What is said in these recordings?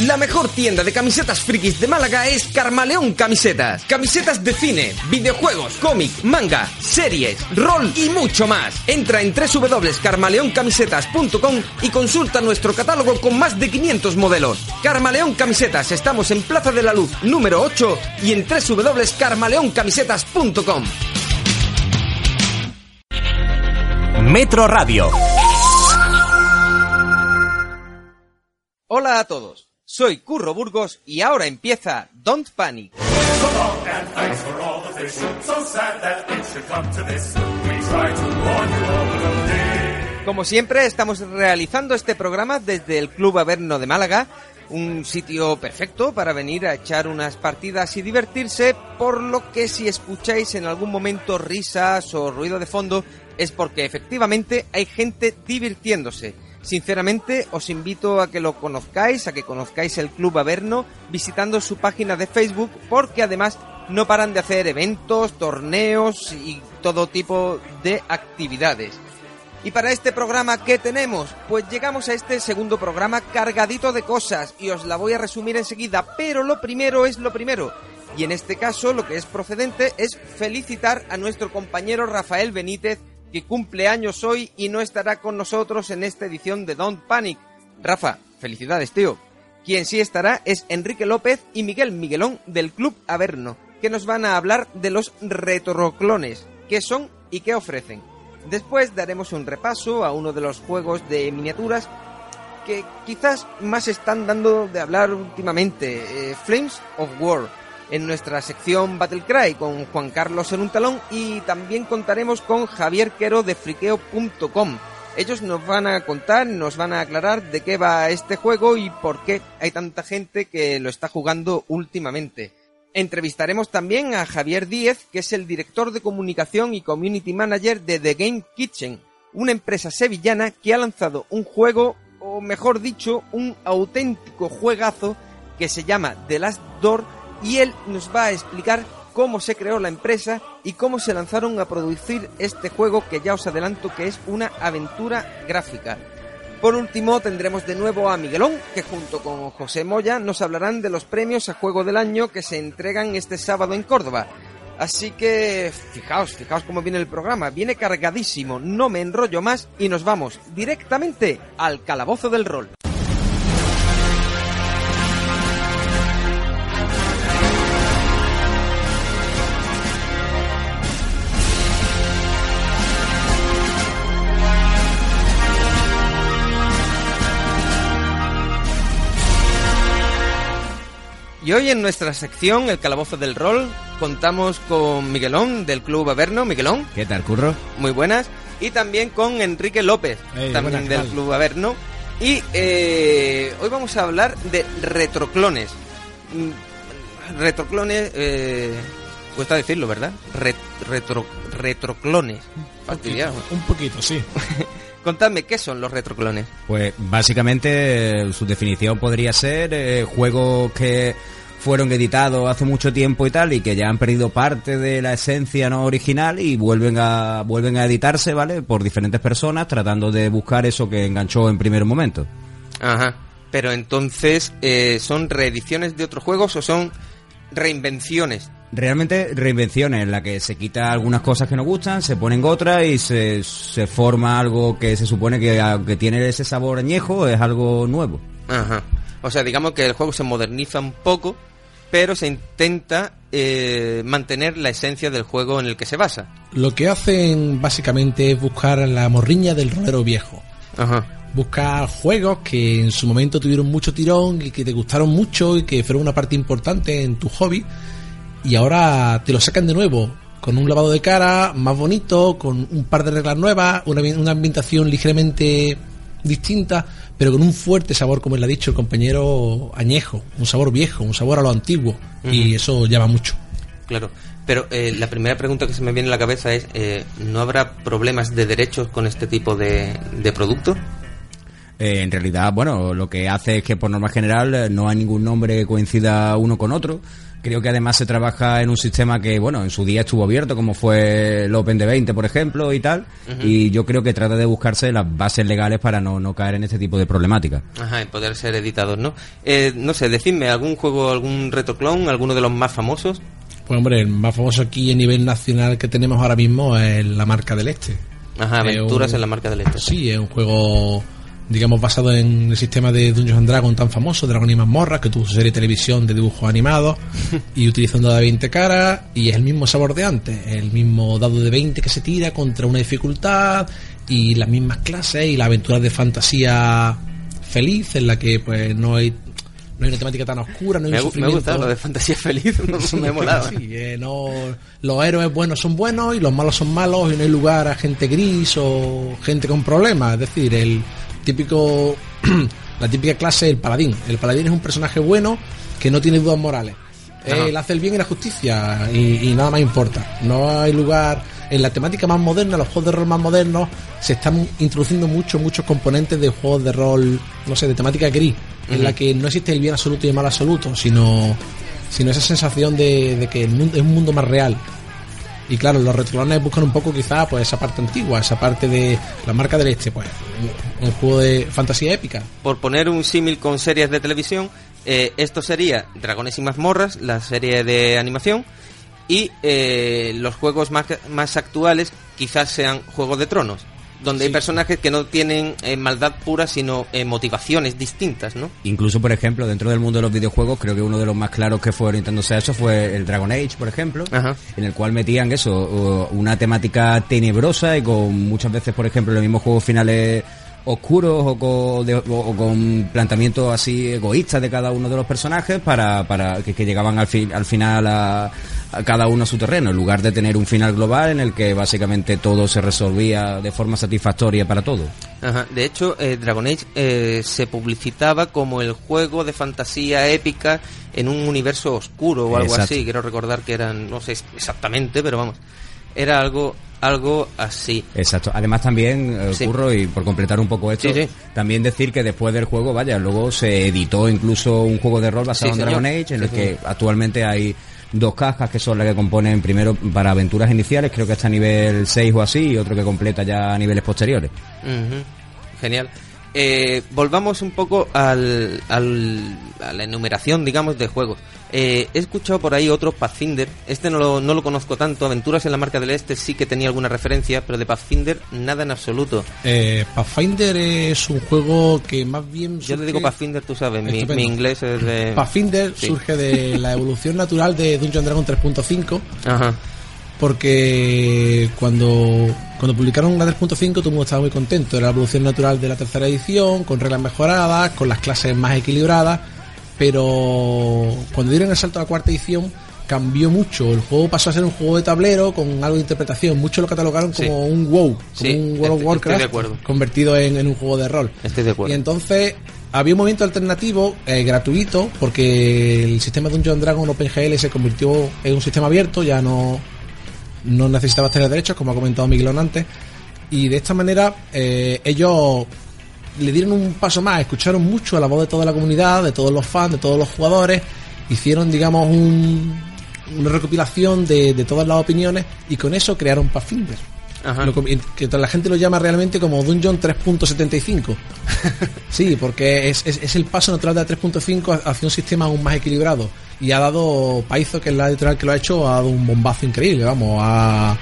La mejor tienda de camisetas frikis de Málaga es Carmaleón Camisetas. Camisetas de cine, videojuegos, cómic, manga, series, rol y mucho más. Entra en www.carmaleoncamisetas.com y consulta nuestro catálogo con más de 500 modelos. Carmaleón Camisetas, estamos en Plaza de la Luz número 8 y en www.carmaleoncamisetas.com. Metro Radio. Hola a todos. Soy Curro Burgos y ahora empieza Don't Panic. Como siempre, estamos realizando este programa desde el Club Averno de Málaga, un sitio perfecto para venir a echar unas partidas y divertirse, por lo que si escucháis en algún momento risas o ruido de fondo, es porque efectivamente hay gente divirtiéndose. Sinceramente, os invito a que lo conozcáis, a que conozcáis el Club Averno, visitando su página de Facebook, porque además no paran de hacer eventos, torneos y todo tipo de actividades. Y para este programa, ¿qué tenemos? Pues llegamos a este segundo programa cargadito de cosas y os la voy a resumir enseguida, pero lo primero es lo primero. Y en este caso lo que es procedente es felicitar a nuestro compañero Rafael Benítez que cumple años hoy y no estará con nosotros en esta edición de Don't Panic. Rafa, felicidades, tío. Quien sí estará es Enrique López y Miguel Miguelón del Club Averno, que nos van a hablar de los retroclones, qué son y qué ofrecen. Después daremos un repaso a uno de los juegos de miniaturas que quizás más están dando de hablar últimamente, eh, Flames of War, en nuestra sección Battlecry con Juan Carlos en un talón y también contaremos con Javier Quero de friqueo.com. Ellos nos van a contar, nos van a aclarar de qué va este juego y por qué hay tanta gente que lo está jugando últimamente. Entrevistaremos también a Javier Díez, que es el director de comunicación y community manager de The Game Kitchen, una empresa sevillana que ha lanzado un juego, o mejor dicho, un auténtico juegazo que se llama The Last Door y él nos va a explicar cómo se creó la empresa y cómo se lanzaron a producir este juego que ya os adelanto que es una aventura gráfica. Por último tendremos de nuevo a Miguelón, que junto con José Moya nos hablarán de los premios a Juego del Año que se entregan este sábado en Córdoba. Así que fijaos, fijaos cómo viene el programa, viene cargadísimo, no me enrollo más y nos vamos directamente al calabozo del rol. Y hoy en nuestra sección, El Calabozo del Rol, contamos con Miguelón del Club Averno. Miguelón. ¿Qué tal, Curro? Muy buenas. Y también con Enrique López, Hey, también buenas, del. Club Averno. Y eh, hoy vamos a hablar de retroclones. Mm, Retroclones, eh, cuesta decirlo, ¿verdad? Re- retro, retroclones. Un poquito, sí. Contadme, ¿qué son los retroclones? Pues básicamente su definición podría ser eh, juegos que fueron editados hace mucho tiempo y tal y que ya han perdido parte de la esencia no original y vuelven a vuelven a editarse, ¿vale? Por diferentes personas tratando de buscar eso que enganchó en primer momento. Ajá. Pero entonces, eh, ¿son reediciones de otros juegos o son reinvenciones? Realmente reinvenciones en la que se quita algunas cosas que nos gustan, se ponen otras y se, se forma algo que se supone que aunque tiene ese sabor añejo es algo nuevo. Ajá. O sea, digamos que el juego se moderniza un poco, pero se intenta eh, mantener la esencia del juego en el que se basa. Lo que hacen básicamente es buscar la morriña del rolero viejo. Ajá. Buscar juegos que en su momento tuvieron mucho tirón y que te gustaron mucho y que fueron una parte importante en tu hobby y ahora te lo sacan de nuevo con un lavado de cara más bonito, con un par de reglas nuevas, una, una ambientación ligeramente distinta, pero con un fuerte sabor, como él ha dicho el compañero añejo, un sabor viejo, un sabor a lo antiguo, y eso llama mucho. Claro, pero eh, la primera pregunta que se me viene a la cabeza es, eh, ¿no habrá problemas de derechos con este tipo de, de producto? Eh, en realidad, bueno, lo que hace es que por norma general eh, no hay ningún nombre que coincida uno con otro. Creo que además se trabaja en un sistema que, bueno, en su día estuvo abierto, como fue el Open de 20, por ejemplo, y tal. Y yo creo que trata de buscarse las bases legales para no, no caer en este tipo de problemática. Ajá, y poder ser editados, ¿no? Eh, no sé, decidme, ¿algún juego, algún retroclon, alguno de los más famosos? Pues hombre, el más famoso aquí a nivel nacional que tenemos ahora mismo es la marca del Este. Ajá, aventuras un- en la marca del este. Sí, es un juego, digamos, basado en el sistema de Dungeons and Dragons tan famoso, Dragon y Mazmorra, que tuvo su serie de televisión de dibujos animados, y utilizando de 20 caras, y es el mismo sabor de antes, el mismo dado de 20 que se tira contra una dificultad, y las mismas clases, y la aventura de fantasía feliz, en la que pues no hay, no hay una temática tan oscura, no hay Me, un gu- me sufrimiento. gusta lo de fantasía feliz, me ha molado. Sí, eh, no, los héroes buenos son buenos y los malos son malos y no hay lugar a gente gris o gente con problemas. Es decir, el típico, la típica clase del paladín. El paladín es un personaje bueno que no tiene dudas morales. Ajá. Él hace el bien y la justicia y, y nada más importa. No hay lugar en la temática más moderna, los juegos de rol más modernos, se están introduciendo muchos, muchos componentes de juegos de rol, no sé, de temática gris, en la que no existe el bien absoluto y el mal absoluto, sino, sino esa sensación de, de que el mundo es un mundo más real. Y claro, los retrolones buscan un poco quizá pues esa parte antigua, esa parte de la marca del este, pues un juego de fantasía épica. Por poner un símil con series de televisión, eh, esto sería Dragones y mazmorras, la serie de animación, y eh, los juegos más, más actuales quizás sean Juegos de Tronos, donde hay personajes que no tienen eh, maldad pura, sino eh, motivaciones distintas, ¿no? Incluso, por ejemplo, dentro del mundo de los videojuegos, creo que uno de los más claros que fue orientándose a eso fue el Dragon Age, por ejemplo, Ajá. en el cual metían eso, una temática tenebrosa y con muchas veces, por ejemplo, los mismos juegos finales oscuros o con, de- o- o con planteamientos así egoístas de cada uno de los personajes para, para que, que llegaban al, fin, al final a, a cada uno a su terreno, en lugar de tener un final global en el que básicamente todo se resolvía de forma satisfactoria para todos. Ajá. De hecho, eh, Dragon Age eh, se publicitaba como el juego de fantasía épica en un universo oscuro o algo Exacto. así. Quiero recordar que eran, no sé exactamente, pero vamos, era algo, algo así. Exacto. Además también, eh, Sí. Curro, y por completar un poco esto, Sí, sí. también decir que después del juego, vaya, luego se editó incluso un juego de rol basado en. Dragon Age, en el que actualmente hay dos cajas que son las que componen primero para aventuras iniciales, creo que hasta nivel 6 o así, y otro que completa ya a niveles posteriores. Genial. Eh, volvamos un poco al, al- a la enumeración, digamos, de juegos. Eh, he escuchado por ahí otro Pathfinder. Este no lo, no lo conozco tanto. Aventuras en la marca del Este sí que tenía alguna referencia, pero de Pathfinder nada en absoluto. Eh, Pathfinder es un juego que más bien... Yo te digo Pathfinder, tú sabes, mi, inglés es de... Pathfinder Sí. surge de la evolución natural de Dungeon Dragon 3.5 Ajá. porque cuando, cuando publicaron la 3.5 todo el mundo estaba muy contento. Era la evolución natural de la tercera edición, con reglas mejoradas, con las clases más equilibradas, pero cuando dieron el salto a la cuarta edición cambió mucho. El juego pasó a ser un juego de tablero con algo de interpretación. Muchos lo catalogaron Sí. como un WoW, como Sí, un World of estoy Warcraft de convertido en, en un juego de rol. Estoy de acuerdo. Y entonces había un movimiento alternativo eh, gratuito porque el sistema de Dungeon Dragon OpenGL se convirtió en un sistema abierto, ya no, no necesitabas tener derechos, como ha comentado Miguelón antes. Y de esta manera eh, ellos le dieron un paso más, escucharon mucho a la voz de toda la comunidad, de todos los fans, de todos los jugadores, hicieron, digamos, un- una recopilación de, de todas las opiniones y con eso crearon Pathfinder. Ajá. Lo que, la gente lo llama realmente como Dungeon 3.75. sí, porque es, es, es el paso natural de la 3.5 hacia un sistema aún más equilibrado. Y ha dado Paizo, que es la editorial que lo ha hecho, ha dado un bombazo increíble, vamos, ha,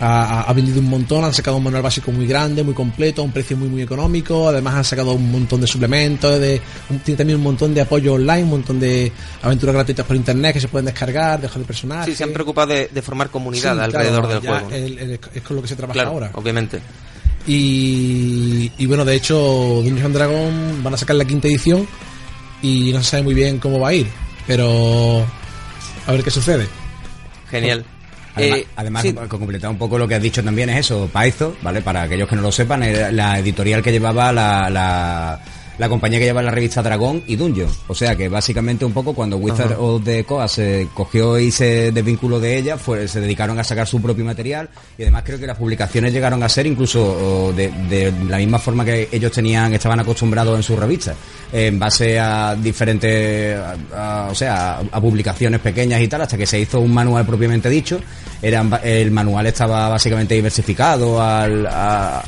Ha, ha vendido un montón, han sacado un manual básico muy grande, muy completo, a un precio muy muy económico, además han sacado un montón de suplementos, de, un- tiene también un montón de apoyo online, un montón de aventuras gratuitas por internet que se pueden descargar, dejar de personajes. Sí, se han preocupado de, de formar comunidad Sí, alrededor claro, del juego. el- el- es con lo que se trabaja Claro, ahora. obviamente. Y, y bueno, de hecho, Dungeons and Dragon van a sacar la quinta edición y no se sabe muy bien cómo va a ir, pero a ver qué sucede. Genial. Además, Eh, además, sí. completar un poco lo que has dicho también es eso, Paizo, ¿vale? Para aquellos que no lo sepan, era la editorial que llevaba la, la, la compañía que llevaba la revista Dragón y Dungeon. O sea que básicamente un poco cuando Wizard Ajá. of the Coast se cogió y se desvinculó de ella, fue, se dedicaron a sacar su propio material y además creo que las publicaciones llegaron a ser incluso de, de la misma forma que ellos tenían, estaban acostumbrados en sus revistas, en base a diferentes, a- a- o sea, a, a publicaciones pequeñas y tal, hasta que se hizo un manual propiamente dicho. Eran, el manual estaba básicamente diversificado al a-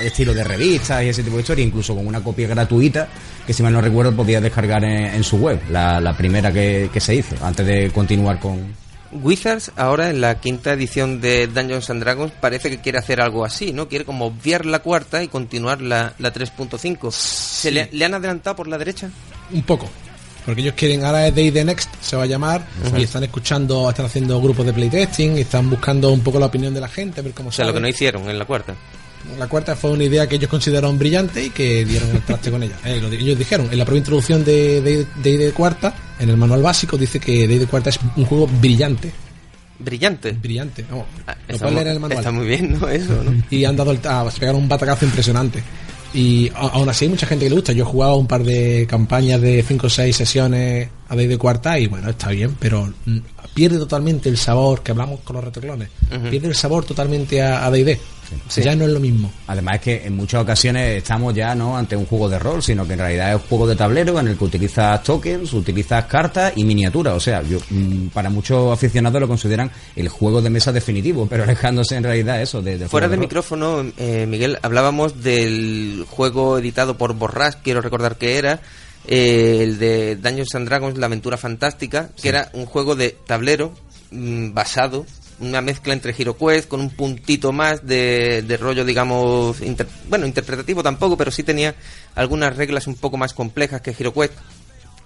estilo de revistas y ese tipo de historias, incluso con una copia gratuita que si mal no recuerdo podía descargar en, en su web, la, la primera que, que se hizo, antes de continuar con... Wizards ahora en la quinta edición de Dungeons and Dragons parece que quiere hacer algo así, ¿no? Quiere como obviar la cuarta y continuar la, la 3.5. ¿Se le, le han adelantado por la derecha? Un poco. Porque ellos quieren, ahora es Day the Next, se va a llamar, y están escuchando, están haciendo grupos de playtesting, y están buscando un poco la opinión de la gente, a ver cómo O sea, lo que no hicieron en la cuarta. La cuarta fue una idea que ellos consideraron brillante y que dieron el traste con ella. Eh, ellos dijeron, en la propia introducción de de, de Cuarta, en el manual básico, dice que de Cuarta es un juego brillante. Brillante. Brillante, vamos. Ah, Lo está, puedes leer en el manual. está muy bien, ¿no? Eso, ¿no? y han dado el, ah, se pegaron un batacazo impresionante. Y aún así hay mucha gente que le gusta. Yo he jugado un par de campañas de 5 o 6 sesiones a Day de cuarta y bueno, está bien, pero mm, pierde totalmente el sabor, que hablamos con los retroclones, Ujú. pierde el sabor totalmente a, a D&D. Ya no es lo mismo. Además es que en muchas ocasiones estamos ya no ante un juego de rol, sino que en realidad es un juego de tablero en el que utilizas tokens, utilizas cartas y miniaturas. O sea, yo, mm, para muchos aficionados lo consideran el juego de mesa definitivo, pero alejándose en realidad eso de, del Fuera de micrófono, eh, Miguel, hablábamos del juego editado por Borras, quiero recordar que era, eh, el de Dungeons and Dragons, La Aventura Fantástica, que era un juego de tablero mm, basado, una mezcla entre HeroQuest con un puntito más de, de rollo, digamos, inter- bueno, interpretativo tampoco, pero sí tenía algunas reglas un poco más complejas que HeroQuest.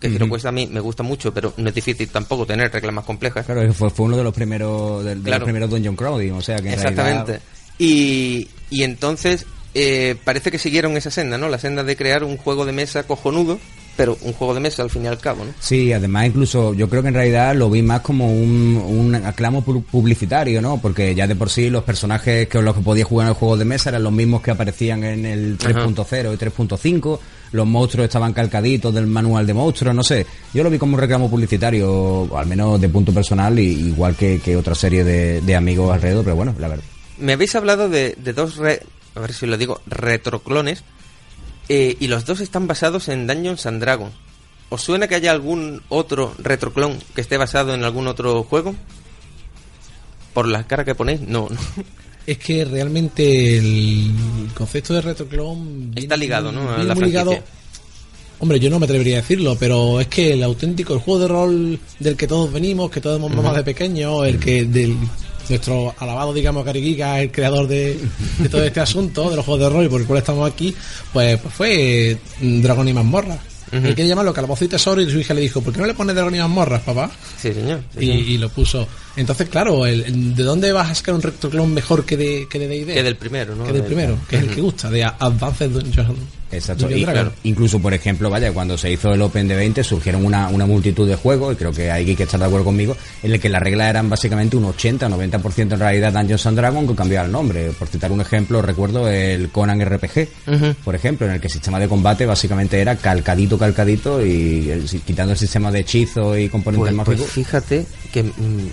Que HeroQuest a mí me gusta mucho, pero no es difícil tampoco tener reglas más complejas. Claro, fue, fue uno de los primeros de, de Claro. los primeros Dungeon Crowding, o sea que en Exactamente. realidad- Y, y entonces eh, parece que siguieron esa senda, ¿no? La senda de crear un juego de mesa cojonudo, pero un juego de mesa al fin y al cabo, ¿no? Sí, además incluso yo creo que en realidad lo vi más como un, un aclamo pu- publicitario, ¿no? Porque ya de por sí los personajes que los que podía jugar en el juego de mesa eran los mismos que aparecían en el 3.0 y 3.5, los monstruos estaban calcaditos del manual de monstruos, no sé. Yo lo vi como un reclamo publicitario, al menos de punto personal, y, igual que, que otra serie de, de amigos alrededor, pero bueno, la verdad. Me habéis hablado de, de dos, re- a ver si lo digo, retroclones, eh, y los dos están basados en Dungeons and Dragons. ¿Os suena que haya algún otro retroclon que esté basado en algún otro juego? Por la cara que ponéis, no, no. Es que realmente el concepto de retroclon Está ligado, ¿no? A la muy ligado-. Hombre, yo no me atrevería a decirlo, pero es que el auténtico, el juego de rol del que todos venimos, que todos hemos mamado de pequeño, el que del nuestro alabado, digamos, Giga, el creador de, de todo este asunto, de los juegos de rol y por el cual estamos aquí, pues, pues fue mm, Dragón y Mazmorra. Él quería llamarlo Calabozo y Tesoro y su hija le dijo, ¿por qué no le pones Dragón y Mazmorras, papá? Sí, señor. sí, Y, señor. y lo puso. Entonces, claro, el- el- ¿de dónde vas a sacar un retroclon mejor que de que de? Que del primero, ¿no? Que del Del- primero, que es el que gusta, de Advanced Dungeons. Exacto. Y, claro, incluso, por ejemplo, vaya, cuando se hizo el Open de 20 surgieron una, una multitud de juegos, y creo que hay que estar de acuerdo conmigo, en el que las reglas eran básicamente un 80-90% en realidad Dungeons and Dragons que cambiaba el nombre. Por citar un ejemplo, recuerdo el Conan RPG, por ejemplo, en el que el sistema de combate básicamente era calcadito, calcadito, y el- quitando el sistema de hechizo y componentes Pues, pues mágicos. fíjate que mm,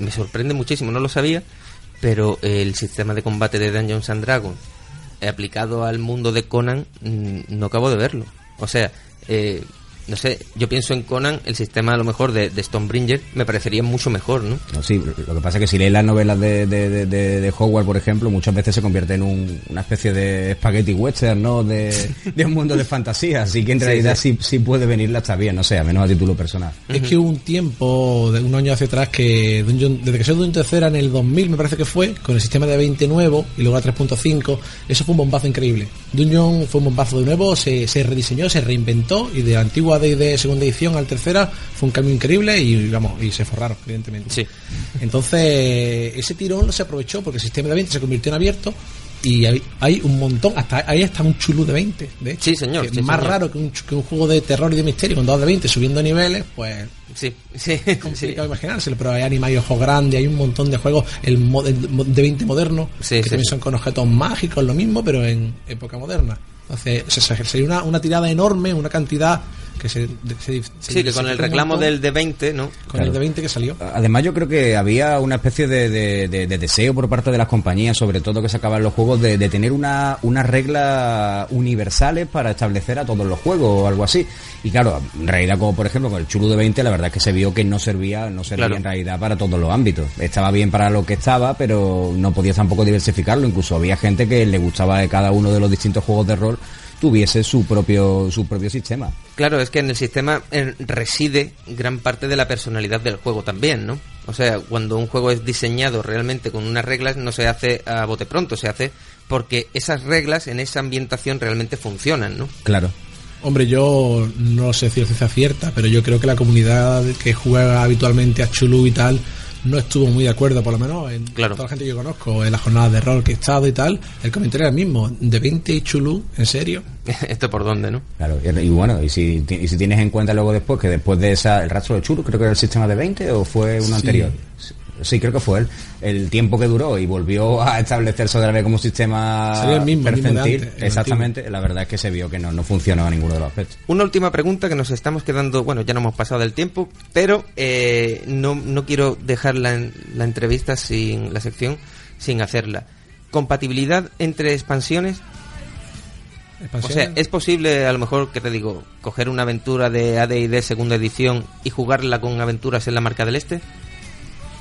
me sorprende muchísimo, no lo sabía, pero el sistema de combate de Dungeons and Dragons aplicado al mundo de Conan mm, no acabo de verlo. O sea, eh, no sé, yo pienso en Conan, el sistema a lo mejor de, de Stonebringer me parecería mucho mejor, ¿no? No, sí, lo que pasa es que si lees las novelas de, de, de, de- de Howard, por ejemplo, muchas veces se convierte en un- una especie de spaghetti western, ¿no? De, de un mundo de fantasía. Así que en Sí, realidad sí. sí. sí puede venirla hasta bien, no sé, a menos a título personal. Es que hubo un tiempo, de un año hacia atrás, que Dungeon- desde que se Dungeon tercera en el 2000, me parece que fue, con el sistema de 20 nuevo y luego a 3.5, eso fue un bombazo increíble. Dungeon fue un bombazo de nuevo, se, se rediseñó, se reinventó y de la antigua D&D segunda edición al tercera fue un cambio increíble y vamos, y se forraron, evidentemente. Sí. Entonces, ese tirón se aprovechó porque el sistema de 20 se convirtió en abierto y hay, hay un montón, hasta ahí está un chulú de 20, de hecho. Sí, señor, Que es sí, más señor. raro que un, que un juego de terror y de misterio con dos de 20 subiendo niveles, pues Sí, sí, es sí. complicado imaginárselo, pero hay anima y ojo grande, hay un montón de juegos, el, mo- el de 20 moderno, Sí, que sí, también sí. son con objetos mágicos, lo mismo, pero en época moderna. Entonces, se- se- sería una, una tirada enorme, una cantidad que se... se- se Sí, que con el reclamo montón del de 20, ¿no? Con el de 20 que salió. Además, yo creo que había una especie de, de- de- de deseo por parte de las compañías, sobre todo que sacaban los juegos, de, de tener una, unas reglas universales para establecer a todos los juegos o algo así. Y claro, en realidad, como por ejemplo con el Chulu de 20, la verdad es que se vio que no servía, no servía Claro. en realidad para todos los ámbitos. Estaba bien para lo que estaba, pero no podías tampoco diversificarlo. Incluso había gente que le gustaba que cada uno de los distintos juegos de rol tuviese su propio, su propio sistema. Claro, es que en el sistema reside gran parte de la personalidad del juego también, ¿no? O sea, cuando un juego es diseñado realmente con unas reglas, no se hace a bote pronto, se hace porque esas reglas en esa ambientación realmente funcionan, ¿no? Claro. Hombre, yo no sé si es ciencia cierta, pero yo creo que la comunidad que juega habitualmente a Chulu y tal no estuvo muy de acuerdo, por lo menos en Claro. toda la gente que yo conozco, en las jornadas de rol que he estado y tal, el comentario era el mismo, de 20 y Chulu, ¿en serio? Esto por dónde, ¿no? Claro, y, y bueno, y si, y si tienes en cuenta luego después que después de esa, el rastro de Churu, creo que era el sistema de 20 o fue uno Sí. anterior. Sí, creo que fue él. El tiempo que duró y volvió a establecerse otra vez como un sistema Sería el mismo, el mismo el Exactamente, la verdad es que se vio que no, no funcionó a ninguno de los aspectos. Una última pregunta que nos estamos quedando, bueno, ya no hemos pasado del tiempo, pero eh, no, no quiero dejar la, la entrevista sin la sección sin hacerla. Compatibilidad entre expansiones. O sea, ¿es posible a lo mejor, que te digo, coger una aventura de AD&D segunda edición y jugarla con aventuras en la marca del este?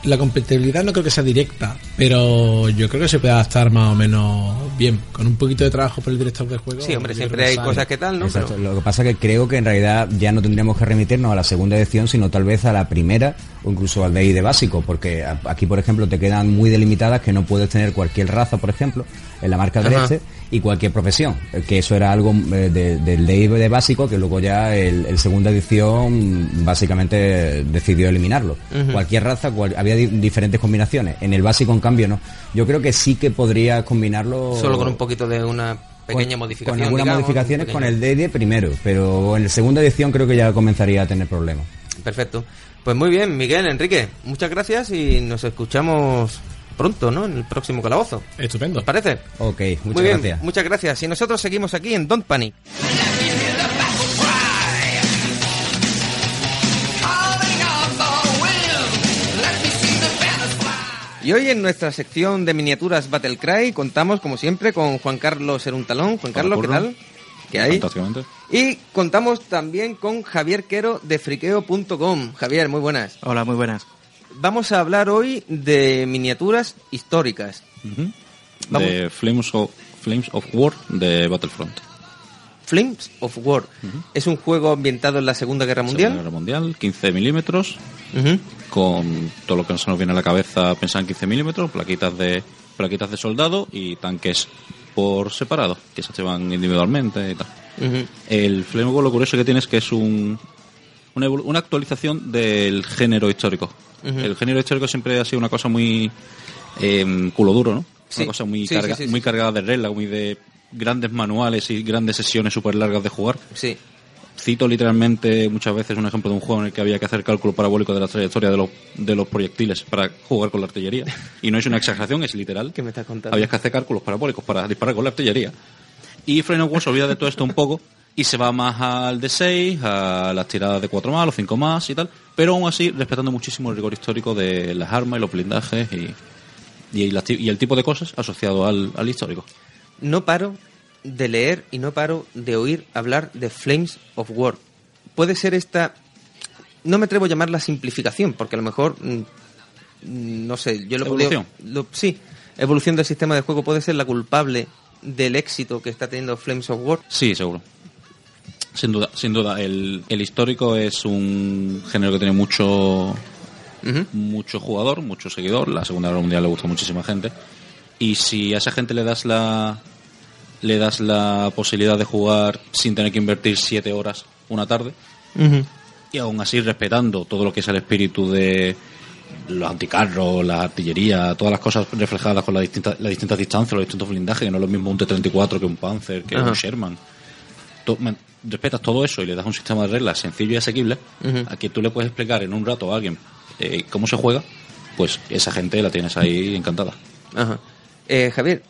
La compatibilidad no creo que sea directa, pero yo creo que se puede adaptar más o menos bien. Con un poquito de trabajo por el director del juego. Sí, hombre, siempre hay sale. cosas que tal, ¿no? Exacto. Pero- Lo que pasa es que creo que en realidad ya no tendríamos que remitirnos a la segunda edición, sino tal vez a la primera o incluso al de de básico, porque aquí, por ejemplo, te quedan muy delimitadas que no puedes tener cualquier raza, por ejemplo, en la marca del Ajá. este y cualquier profesión, que eso era algo eh, de- del de de básico que luego ya el, el segunda edición básicamente decidió eliminarlo. Cualquier raza, cual- había di- diferentes combinaciones. En el básico, en cambio, no. Yo creo que sí que podría combinarlo Solo con un poquito de una pequeña con- modificación. Con algunas digamos, modificaciones con el DD primero, pero en la segunda edición creo que ya comenzaría a tener problemas. Perfecto. Pues muy bien, Miguel, Enrique, muchas gracias y nos escuchamos pronto, ¿no? En el próximo calabozo. Estupendo. ¿Os parece? Ok, muchas muy bien, gracias. muchas gracias. Y nosotros seguimos aquí en Don't Panic. Y hoy en nuestra sección de miniaturas Battlecry contamos, como siempre, con Juan Carlos Eruntalón. Juan Carlos, ¿qué tal? ¿Qué hay? Fantásticamente. Y contamos también con Javier Quero de friqueo.com. Javier, muy buenas. Hola, muy buenas. Vamos a hablar hoy de miniaturas históricas. Vamos. De Flames of, Flames of War de Battlefront. Flames of War. Es un juego ambientado en la Segunda Guerra Segunda Mundial. Guerra Mundial, 15 milímetros, con todo lo que se nos viene a la cabeza pensar en 15 milímetros, plaquitas de, plaquitas de soldado y tanques por separado, que se llevan individualmente y tal. El Flame of War lo curioso que tiene es que es un, una, una actualización del género histórico. El género histórico siempre ha sido una cosa muy eh, culo duro, ¿no? Sí. Una cosa muy, Sí, carga- sí, muy cargada de reglas, muy de grandes manuales y grandes sesiones súper largas de jugar. Sí. Cito literalmente muchas veces un ejemplo de un juego en el que había que hacer cálculo parabólico de la trayectoria de los, de los proyectiles para jugar con la artillería. Y no es una exageración, es literal. ¿Qué me estás contando? Había que hacer cálculos parabólicos para disparar con la artillería. Y Flame of War se olvida de todo esto un poco y se va más al de 6, a las tiradas de 4 más, los 5 más y tal. Pero aún así respetando muchísimo el rigor histórico de las armas y los blindajes y, y, el tipo de cosas asociado al, al histórico. No paro de leer y no paro de oír hablar de Flames of War. Puede ser esta... No me atrevo a llamarla simplificación, porque a lo mejor... mm, mm, No sé, yo lo ¿Evolución? lo- sí, evolución del sistema de juego puede ser la culpable del éxito que está teniendo Flames of War. Sí, seguro. Sin duda, sin duda. El, el histórico es un género que tiene mucho, mucho jugador, mucho seguidor. La Segunda Guerra Mundial le gusta a muchísima gente. Y si a esa gente le das la le das la posibilidad de jugar sin tener que invertir siete horas una tarde y aún así respetando todo lo que es el espíritu de los anticarros, la artillería, todas las cosas reflejadas con las distintas, las distintas distancias, los distintos blindajes, que no es lo mismo un T-34 que un Panzer, que un Sherman. Man- respetas todo eso y le das un sistema de reglas sencillo y asequible, a que tú le puedes explicar en un rato a alguien eh, cómo se juega, pues esa gente la tienes ahí encantada. Ajá. Eh, Javier,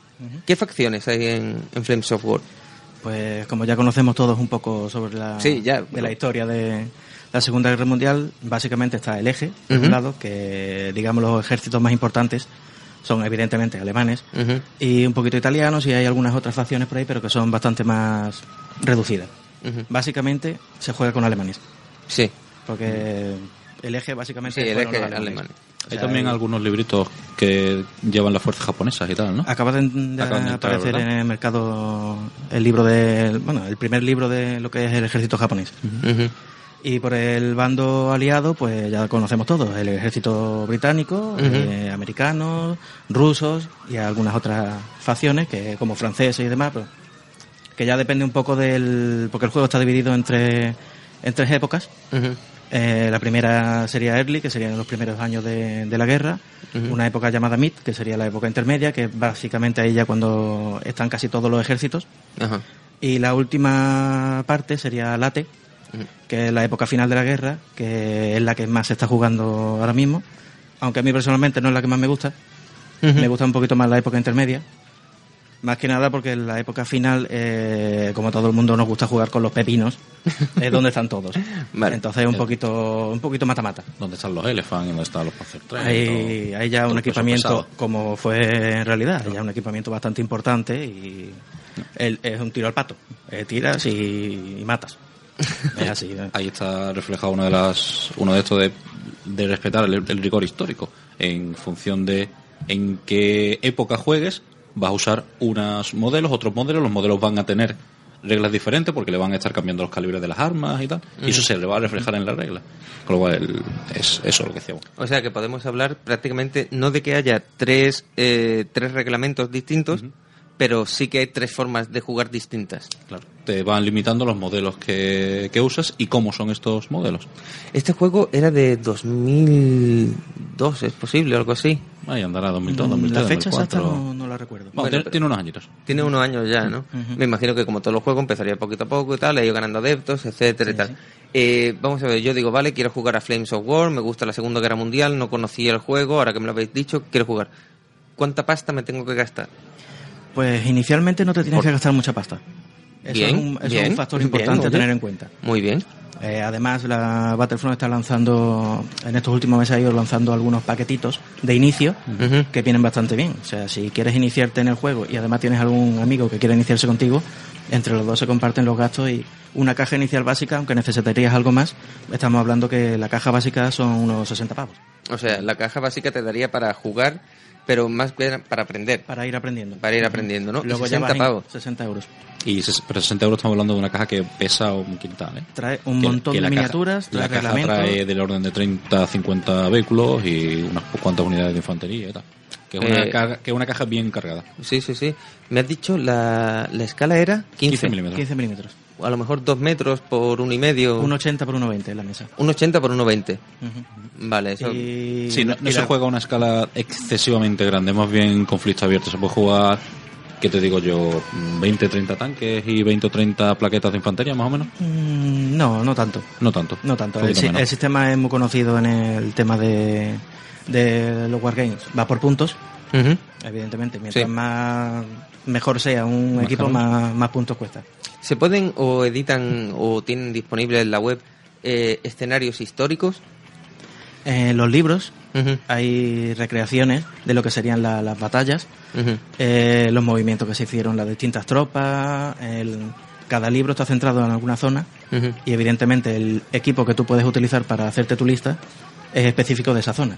¿qué facciones hay en, en Flames of War? Pues como ya conocemos todos un poco sobre la, Sí, ya. de la historia de la Segunda Guerra Mundial, básicamente está el eje, por un lado, que digamos los ejércitos más importantes son evidentemente alemanes y un poquito italianos y hay algunas otras facciones por ahí, pero que son bastante más reducidas. Básicamente se juega con alemanes, Sí, porque el eje sí, básicamente el fueron eje los alemanes. alemán. O Hay sea, también el- algunos libritos que llevan las fuerzas japonesas y tal, ¿no? Acaba de, de Acaban de entrar, aparecer ¿verdad? en el mercado el libro de, bueno, el primer libro de lo que es el ejército japonés. Ujú. Y por el bando aliado, pues ya conocemos todos, el ejército británico, eh, americanos, rusos y algunas otras facciones, que como franceses y demás, pero que ya depende un poco del... porque el juego está dividido entre, en tres épocas. Eh, la primera sería Early, que serían los primeros años de, de la guerra. Una época llamada Mid, que sería la época intermedia, que básicamente ahí ya cuando están casi todos los ejércitos. Y la última parte sería Late. Que es la época final de la guerra, que es la que más se está jugando ahora mismo. Aunque a mí personalmente no es la que más me gusta. Me gusta un poquito más la época intermedia. Más que nada porque en la época final, eh, como a todo el mundo nos gusta jugar con los pepinos, es donde están todos. Vale. Entonces es un poquito, un poquito mata-mata. ¿Dónde están los Elephant y dónde están los Panzer? Hay, hay ya un equipamiento, pesado. como fue en realidad, hay ya un equipamiento bastante importante y el- es un tiro al pato. Eh, tiras y, y matas. Es así. ¿eh? Ahí está reflejado uno de las uno de estos de, de respetar el, el rigor histórico en función de en qué época juegues vas a usar unos modelos otros modelos los modelos van a tener reglas diferentes porque le van a estar cambiando los calibres de las armas y tal y eso se le va a reflejar en la regla con lo cual es eso lo que decíamos O sea que podemos hablar prácticamente no de que haya tres, eh, tres reglamentos distintos, pero sí que hay tres formas de jugar distintas. claro te van limitando los modelos que, que usas y cómo son estos modelos Este juego era de 2002, ¿es posible? Algo así. ahí andará 2002 2003 Mm, la fecha exacta 2004. no, no la recuerdo. Bueno, Bueno, tiene, tiene unos añitos Tiene unos años ya, ¿no? Ujú. Me imagino que como todos los juegos empezaría poquito a poco y tal, ha ido ganando adeptos, etcétera y Sí, tal. sí. Eh, vamos a ver, yo digo, vale, quiero jugar a Flames of War, me gusta la Segunda Guerra Mundial, no conocía el juego, ahora que me lo habéis dicho, quiero jugar. ¿Cuánta pasta me tengo que gastar? Pues inicialmente no te tienes Por- que gastar mucha pasta. Eso, Bien, es, un, eso es bien, un factor bien, importante a tener en cuenta. Muy bien. Eh, además, la Battlefront está lanzando, en estos últimos meses ha ido lanzando algunos paquetitos de inicio que vienen bastante bien. O sea, si quieres iniciarte en el juego y además tienes algún amigo que quiera iniciarse contigo, entre los dos se comparten los gastos y una caja inicial básica, aunque necesitarías algo más, estamos hablando que la caja básica son unos 60 pavos O sea, la caja básica te daría para jugar, pero más para aprender, para ir aprendiendo. para ir aprendiendo, ¿no? Luego ya 60 vas en- pavos. 60 euros. Y ses- pero 60 euros estamos hablando de una caja que pesa un quintal, ¿eh? Trae un Que- montón que de la caja- miniaturas, trae la caja trae del orden de 30 a 50 vehículos y unas cuantas unidades de infantería y tal. Que es una, Eh, caja, que es una caja bien cargada. Sí, sí, sí. Me has dicho la, la escala era 15. 15 milímetros. 15 milímetros. A lo mejor 2 metros por uno y medio. Un 80 por 1,20 en la mesa. Un 80 por 1,20. Ujú. Vale, eso. Y, Sí, no, no y se la- juega a una escala excesivamente grande, más bien conflicto abierto. Se puede jugar, ¿qué te digo yo? 20, 30 tanques y 20 o 30 plaquetas de infantería, más o menos. Mm, No, no tanto. No tanto. No tanto. El, si- sistema es muy conocido en el tema de, de los wargames. Va por puntos, evidentemente. Mientras Sí. más mejor sea un Más equipo, más, más puntos cuesta. ¿Se pueden o editan o tienen disponibles en la web eh, escenarios históricos? En los libros hay recreaciones de lo que serían la- las batallas, eh, los movimientos que se hicieron las distintas tropas. el- cada libro está centrado en alguna zona y evidentemente el equipo que tú puedes utilizar para hacerte tu lista es específico de esa zona.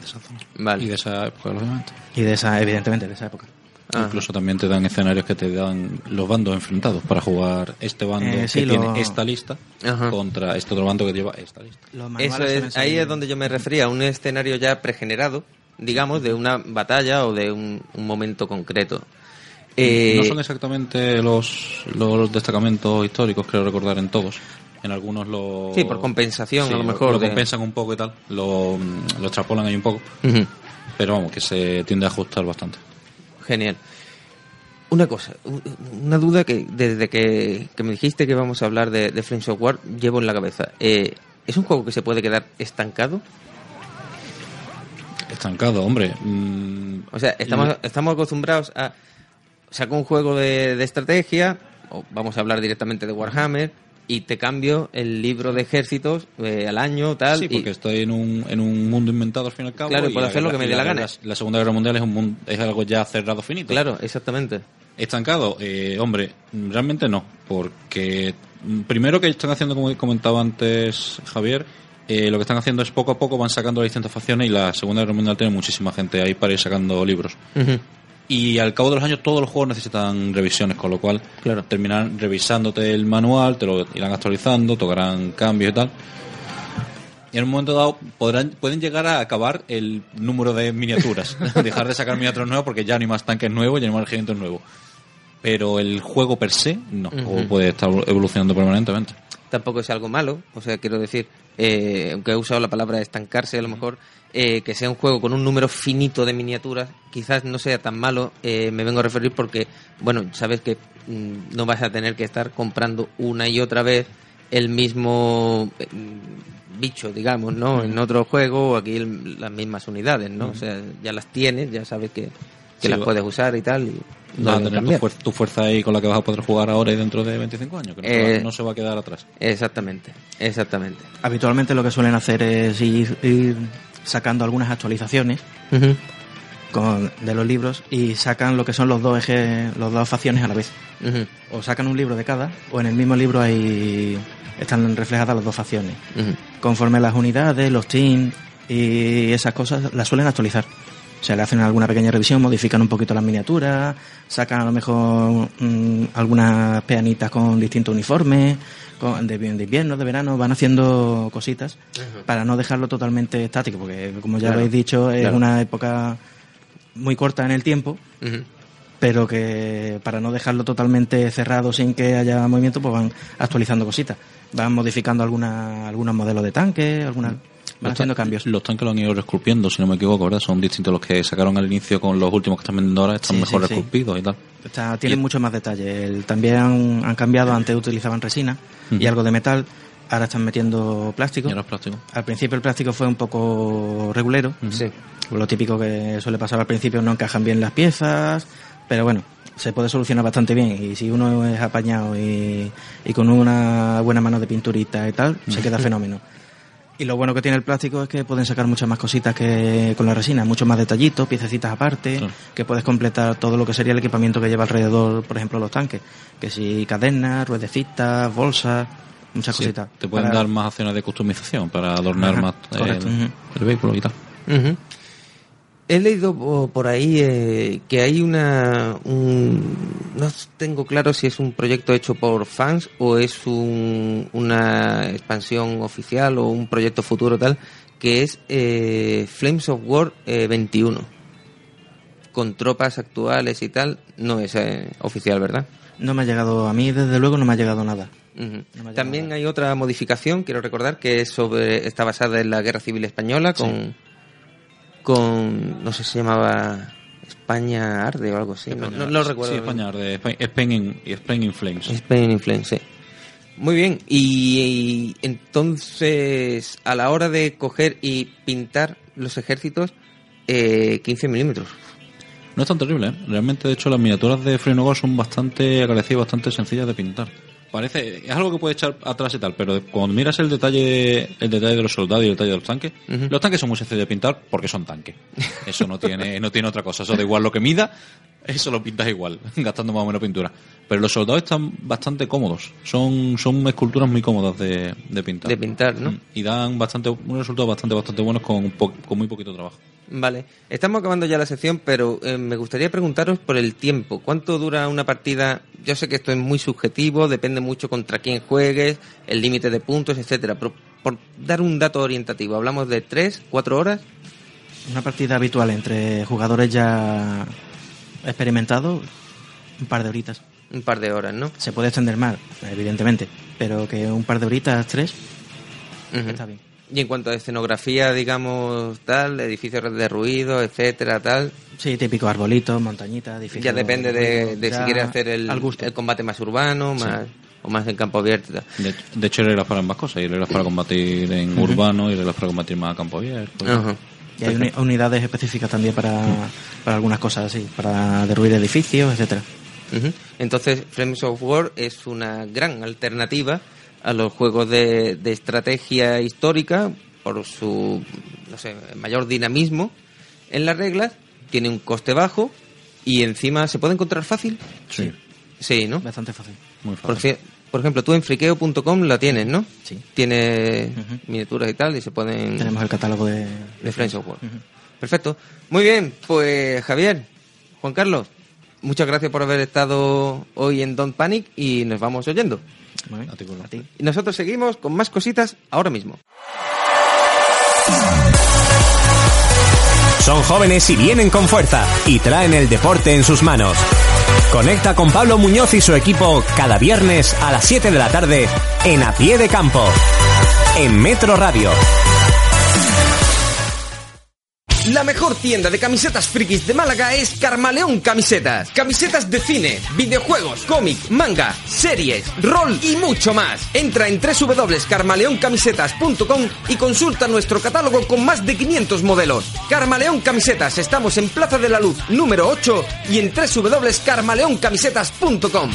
Vale. Y de esa época, lógicamente. Y de esa, evidentemente, de esa época. Ajá. Incluso también te dan escenarios que te dan los bandos enfrentados para jugar este bando Eh, que lo- tiene esta lista Ajá. contra este otro bando que lleva esta lista. Eso es, ahí es donde yo me refería, un escenario ya pregenerado, digamos, de una batalla o de un, un momento concreto. Eh, no son exactamente los, los destacamentos históricos, creo recordar, en todos. En algunos lo... Sí, por compensación, Sí, a lo mejor. Lo de- compensan un poco y tal, lo, mm, lo extrapolan ahí un poco, pero vamos, que se tiende a ajustar bastante. Genial. Una cosa, una duda que desde que, que me dijiste que vamos a hablar de, de Flames of War llevo en la cabeza. Eh, ¿Es un juego que se puede quedar estancado? Estancado, hombre. mm, O sea, estamos, estamos acostumbrados a sacar un juego de, de estrategia, o vamos a hablar directamente de Warhammer, y te cambio el libro de ejércitos eh, al año, tal. Sí, y- porque estoy en un, en un mundo inventado al fin y al cabo. Claro, y puedo hacer lo que me dé la gana. La, Segunda Guerra Mundial es, un mundo, es algo ya cerrado finito. Claro, exactamente. Estancado, eh, hombre, realmente no, porque mm, primero que están haciendo, como comentaba antes Javier, eh, lo que están haciendo es poco a poco van sacando las distintas facciones y la Segunda Guerra Mundial tiene muchísima gente ahí para ir sacando libros. Ujú. Y al cabo de los años todos los juegos necesitan revisiones, con lo cual Claro. terminarán revisándote el manual, te lo irán actualizando, tocarán cambios y tal. Y en un momento dado podrán, pueden llegar a acabar el número de miniaturas. Dejar de sacar miniaturas nuevas porque ya no hay más tanques nuevos, ya no hay más regimientos nuevos. Pero el juego per se, no. El juego Ujú. puede estar evolucionando permanentemente. tampoco es algo malo. O sea, quiero decir, eh, aunque he usado la palabra estancarse, a lo mejor eh, que sea un juego con un número finito de miniaturas, quizás no sea tan malo. Eh, me vengo a referir porque, bueno, sabes que mm, no vas a tener que estar comprando una y otra vez el mismo eh, mm, bicho, digamos, ¿no? En otro juego, o aquí el- las mismas unidades, ¿no? O sea, ya las tienes, ya sabes que, que Sí, las puedes usar y tal. Y no Vas a tener tu, cambiar. fuer- tu fuerza ahí con la que vas a poder jugar ahora y dentro de 25 años, que no, se va- Eh, no se va a quedar atrás. Exactamente, exactamente. Habitualmente lo que suelen hacer es ir, ir sacando algunas actualizaciones con- de los libros y sacan lo que son los dos ejes, los dos facciones a la vez. O sacan un libro de cada, o en el mismo libro hay están reflejadas las dos facciones. Conforme las unidades, los teams y esas cosas las suelen actualizar. O sea, le hacen alguna pequeña revisión, modifican un poquito las miniaturas, sacan a lo mejor mm, algunas peanitas con distintos uniformes, con- de, de invierno, de verano, van haciendo cositas para no dejarlo totalmente estático, porque como ya Claro, habéis dicho, es claro. una época muy corta en el tiempo, pero que para no dejarlo totalmente cerrado sin que haya movimiento, pues van actualizando cositas. Van modificando alguna, algunos modelos de tanque, algunas, van haciendo cambios. Los tanques lo han ido resculpiendo, si no me equivoco, ¿verdad? Son distintos los que sacaron al inicio con los últimos que están vendiendo ahora, están Sí, mejor sí, sí. resculpidos y tal. Está, tienen Y- mucho más detalle. El- también han, han cambiado, antes utilizaban resina y algo de metal, ahora están metiendo plástico. Y ahora es plástico. Al principio el plástico fue un poco regulero, Sí. lo típico que suele pasar al principio, no encajan bien las piezas, pero bueno, se puede solucionar bastante bien y si uno es apañado y, y con una buena mano de pinturita y tal, se queda fenómeno. Y lo bueno que tiene el plástico es que pueden sacar muchas más cositas que con la resina, muchos más detallitos, piececitas aparte, Claro. que puedes completar todo lo que sería el equipamiento que lleva alrededor, por ejemplo, los tanques. Que si cadenas, ruedecitas, bolsas, muchas Sí, cositas. te pueden Para- dar más acciones de customización para adornar Ajá, más el, vehículo y tal. He leído po- por ahí eh, que hay una... un- no tengo claro si es un proyecto hecho por fans o es un- una expansión oficial o un proyecto futuro tal, que es eh, Flames of War eh, 21. Con tropas actuales y tal, no es eh, oficial, ¿verdad? No me ha llegado, a mí desde luego no me ha llegado nada. No También nada. hay otra modificación, quiero recordar, que es sobre está basada en la Guerra Civil Española con con no sé si se llamaba España arde o algo así, no, no lo recuerdo. Sí, España de Spain, in, y Spain in Flames. Spain in Flames, sí. Muy bien, y, y entonces a la hora de coger y pintar los ejércitos, eh, 15 milímetros. No es tan terrible, ¿eh? Realmente, de hecho, las miniaturas de Free son bastante agradecidas y bastante sencillas de pintar. Parece, es algo que puede echar atrás y tal, pero cuando miras el detalle, el detalle de los soldados y el detalle de los tanques, los tanques son muy sencillos de pintar porque son tanques. Eso no tiene, no tiene otra cosa. Eso da igual lo que mida, eso lo pintas igual, gastando más o menos pintura. Pero los soldados están bastante cómodos. Son, son esculturas muy cómodas de, de pintar. De pintar, ¿no? Mm, Y dan bastante, unos resultados bastante, bastante buenos con, con muy poquito trabajo. Vale, estamos acabando ya la sección, pero eh, me gustaría preguntaros por el tiempo. ¿Cuánto dura una partida? Yo sé que esto es muy subjetivo, depende mucho contra quién juegues, el límite de puntos, etcétera. Pero por dar un dato orientativo, hablamos de tres, cuatro horas. Una partida habitual entre jugadores ya experimentados, un par de horitas. Un par de horas, ¿no? Se puede extender más, evidentemente, pero que un par de horitas, tres, está bien. Y en cuanto a escenografía, digamos, tal, edificios de ruido, etcétera, tal, Sí, típico arbolito, montañita, edificio. ya depende de, de si ya quieres hacer el, al gusto. el combate más urbano, más o más en campo abierto. De, de hecho, hay reglas para ambas cosas. Hay reglas para combatir en urbano y reglas para combatir más a campo abierto. Y hay uni- unidades específicas también para, para algunas cosas así, para derruir edificios, etcétera. Entonces, Frames of War es una gran alternativa a los juegos de, de estrategia histórica por su no sé, mayor dinamismo en las reglas, tiene un coste bajo y encima se puede encontrar fácil. Sí, Sí, ¿no? Bastante fácil. muy Por, fácil. ci- por ejemplo, tú en friqueo.com la tienes, ¿no? Sí. Tiene Ujú. miniaturas y tal y se pueden Tenemos el catálogo de... de Frames of War. Ujú. Perfecto. Muy bien, pues Javier, Juan Carlos, muchas gracias por haber estado hoy en Don't Panic y nos vamos oyendo. A ti. A ti. Y nosotros seguimos con más cositas ahora mismo. Son jóvenes y vienen con fuerza y traen el deporte en sus manos. Conecta con Pablo Muñoz y su equipo cada viernes a las 7 de la tarde en A Pie de Campo, en Metro Radio. La mejor tienda de camisetas frikis de Málaga es Carmaleón Camisetas. Camisetas de cine, videojuegos, cómic, manga, series, rol y mucho más. Entra en www.carmaleoncamisetas.com y consulta nuestro catálogo con más de 500 modelos. Carmaleón Camisetas, estamos en Plaza de la Luz número 8 y en www.carmaleoncamisetas.com.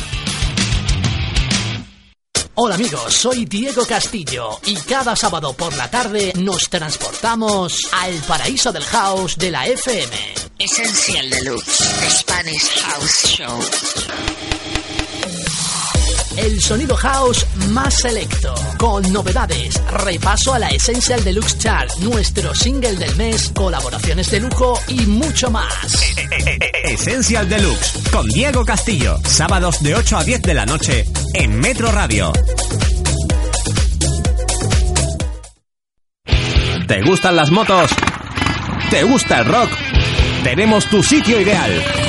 Hola amigos, soy Diego Castillo y cada sábado por la tarde nos transportamos al paraíso del house de la FM. Essential Deluxe, Spanish House Show. El sonido house más selecto, con novedades, repaso a la Essential Deluxe Chart, nuestro single del mes, colaboraciones de lujo y mucho más. Essential Deluxe con Diego Castillo, sábados de 8 a 10 de la noche en Metro Radio. ¿Te gustan las motos? ¿Te gusta el rock? Tenemos tu sitio ideal.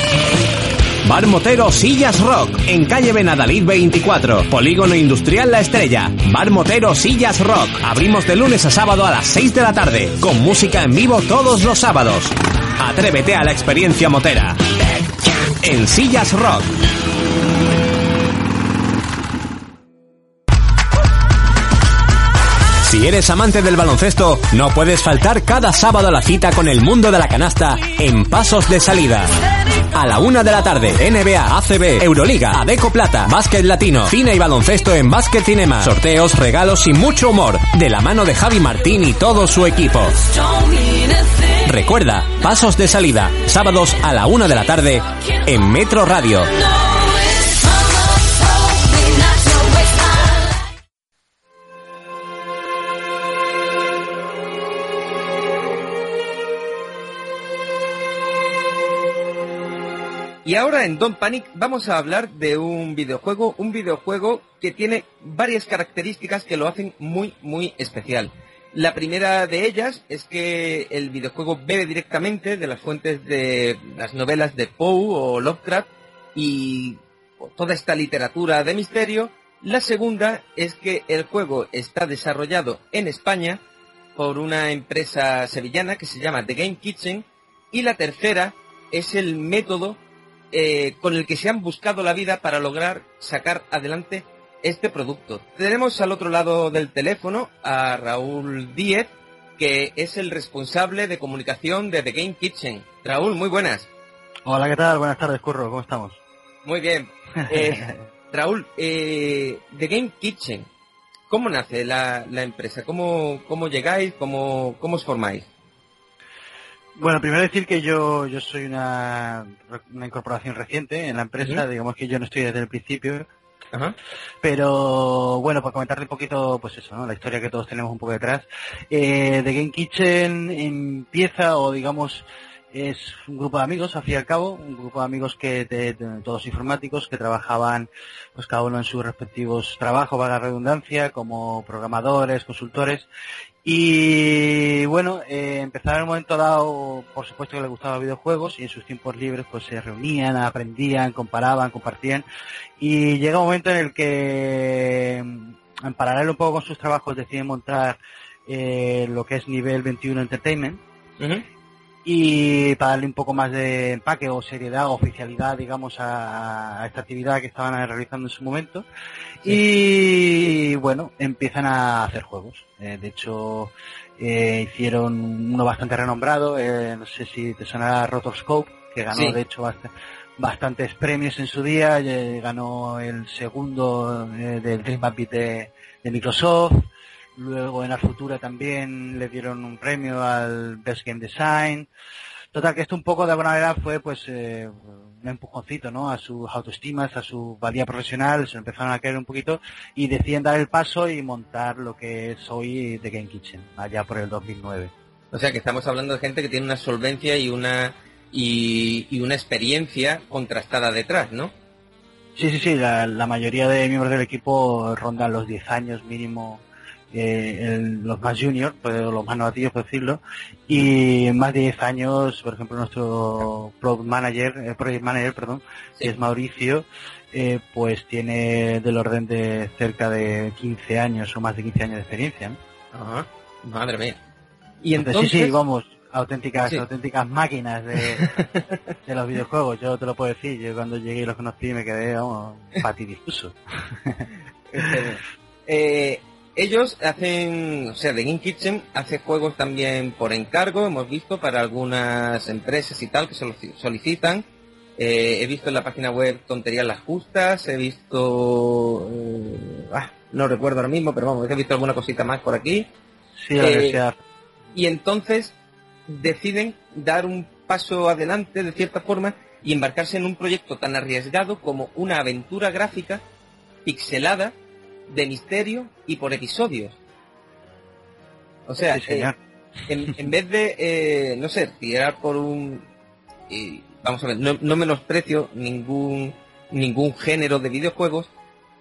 Bar Motero Sillas Rock, en calle Benadalid 24, Polígono Industrial La Estrella. Bar Motero Sillas Rock, abrimos de lunes a sábado a las 6 de la tarde, con música en vivo todos los sábados. Atrévete a la experiencia motera. En Sillas Rock. Si eres amante del baloncesto, no puedes faltar cada sábado a la cita con el mundo de la canasta en Pasos de Salida. A la una de la tarde, NBA, ACB, Euroliga, Adeco Plata, Básquet Latino, cine y baloncesto en Básquet Cinema, sorteos, regalos y mucho humor, de la mano de Javi Martín y todo su equipo. Recuerda, Pasos de Salida, sábados a la una de la tarde, en Metro Radio. Y ahora en Don't Panic vamos a hablar de un videojuego, un videojuego que tiene varias características que lo hacen muy, muy especial. La primera de ellas es que el videojuego bebe directamente de las fuentes de las novelas de Poe o Lovecraft y toda esta literatura de misterio. La segunda es que el juego está desarrollado en España por una empresa sevillana que se llama The Game Kitchen. Y la tercera es el método eh, con el que se han buscado la vida para lograr sacar adelante este producto. Tenemos al otro lado del teléfono a Raúl Díez, que es el responsable de comunicación de The Game Kitchen. Raúl, muy buenas. Hola, ¿qué tal? Buenas tardes, Curro, ¿cómo estamos? Muy bien. Eh, Raúl, eh, The Game Kitchen, ¿cómo nace la, la empresa? ¿Cómo, ¿Cómo llegáis? ¿Cómo, ¿Cómo os formáis? Bueno, primero decir que yo, yo soy una, una incorporación reciente en la empresa, digamos que yo no estoy desde el principio, Ajá. pero bueno, para comentarte un poquito, pues eso, ¿no? La historia que todos tenemos un poco detrás. Eh, The Game Kitchen empieza, o digamos, es un grupo de amigos, al fin y al cabo, un grupo de amigos que, de- de- todos informáticos, que trabajaban, pues cada uno en sus respectivos trabajos, valga la redundancia, como programadores, consultores, Y bueno, eh, empezaron en un momento dado, por supuesto que les gustaban los videojuegos y en sus tiempos libres pues se reunían, aprendían, comparaban, compartían. Y llega un momento en el que, en paralelo un poco con sus trabajos, deciden montar eh, lo que es nivel 21 Entertainment. Y para darle un poco más de empaque o seriedad o oficialidad, digamos, a, a esta actividad que estaban realizando en su momento. Y bueno, empiezan a hacer juegos. Eh, de hecho, eh, hicieron uno bastante renombrado, eh, no sé si te sonará Rotoscope, que ganó Sí. de hecho bast- bastantes premios en su día, eh, ganó el segundo eh, del Dream Beat de, de Microsoft, luego en Futura también le dieron un premio al Best Game Design. Total, que esto un poco de alguna manera fue pues eh, un empujoncito, ¿no? A sus autoestimas, a su valía profesional, se empezaron a creer un poquito y deciden dar el paso y montar lo que es hoy The Game Kitchen, allá por el 2009. O sea que estamos hablando de gente que tiene una solvencia y una y, y una experiencia contrastada detrás, ¿no? Sí, sí, sí, la, la mayoría de miembros del equipo rondan los 10 años mínimo, eh, el- los más juniors, pues, los más novatillos, por decirlo, y más de 10 años, por ejemplo, nuestro product manager, eh, project manager, perdón, Sí. que es Mauricio, eh, pues tiene del orden de cerca de 15 años o más de 15 años de experiencia. ¿no? Ajá. Madre mía. Y Entonces, sí, sí, vamos, auténticas, Sí. auténticas máquinas de, de los videojuegos, yo te lo puedo decir, yo cuando llegué y los conocí me quedé, vamos, patidiscuso. Este, eh, ellos hacen, o sea, The Game Kitchen hace juegos también por encargo, hemos visto, para algunas empresas y tal que solo- solicitan. Eh, he visto en la página web tonterías las justas, he visto, eh, ah, no recuerdo ahora mismo, pero vamos, he visto alguna cosita más por aquí. Sí, Eh, y entonces deciden dar un paso adelante de cierta forma y embarcarse en un proyecto tan arriesgado como una aventura gráfica pixelada de misterio y por episodios. O sea, Sí, eh, en, en vez de, eh, no sé, tirar por un... y vamos a ver, no, no menosprecio ningún, ningún género de videojuegos,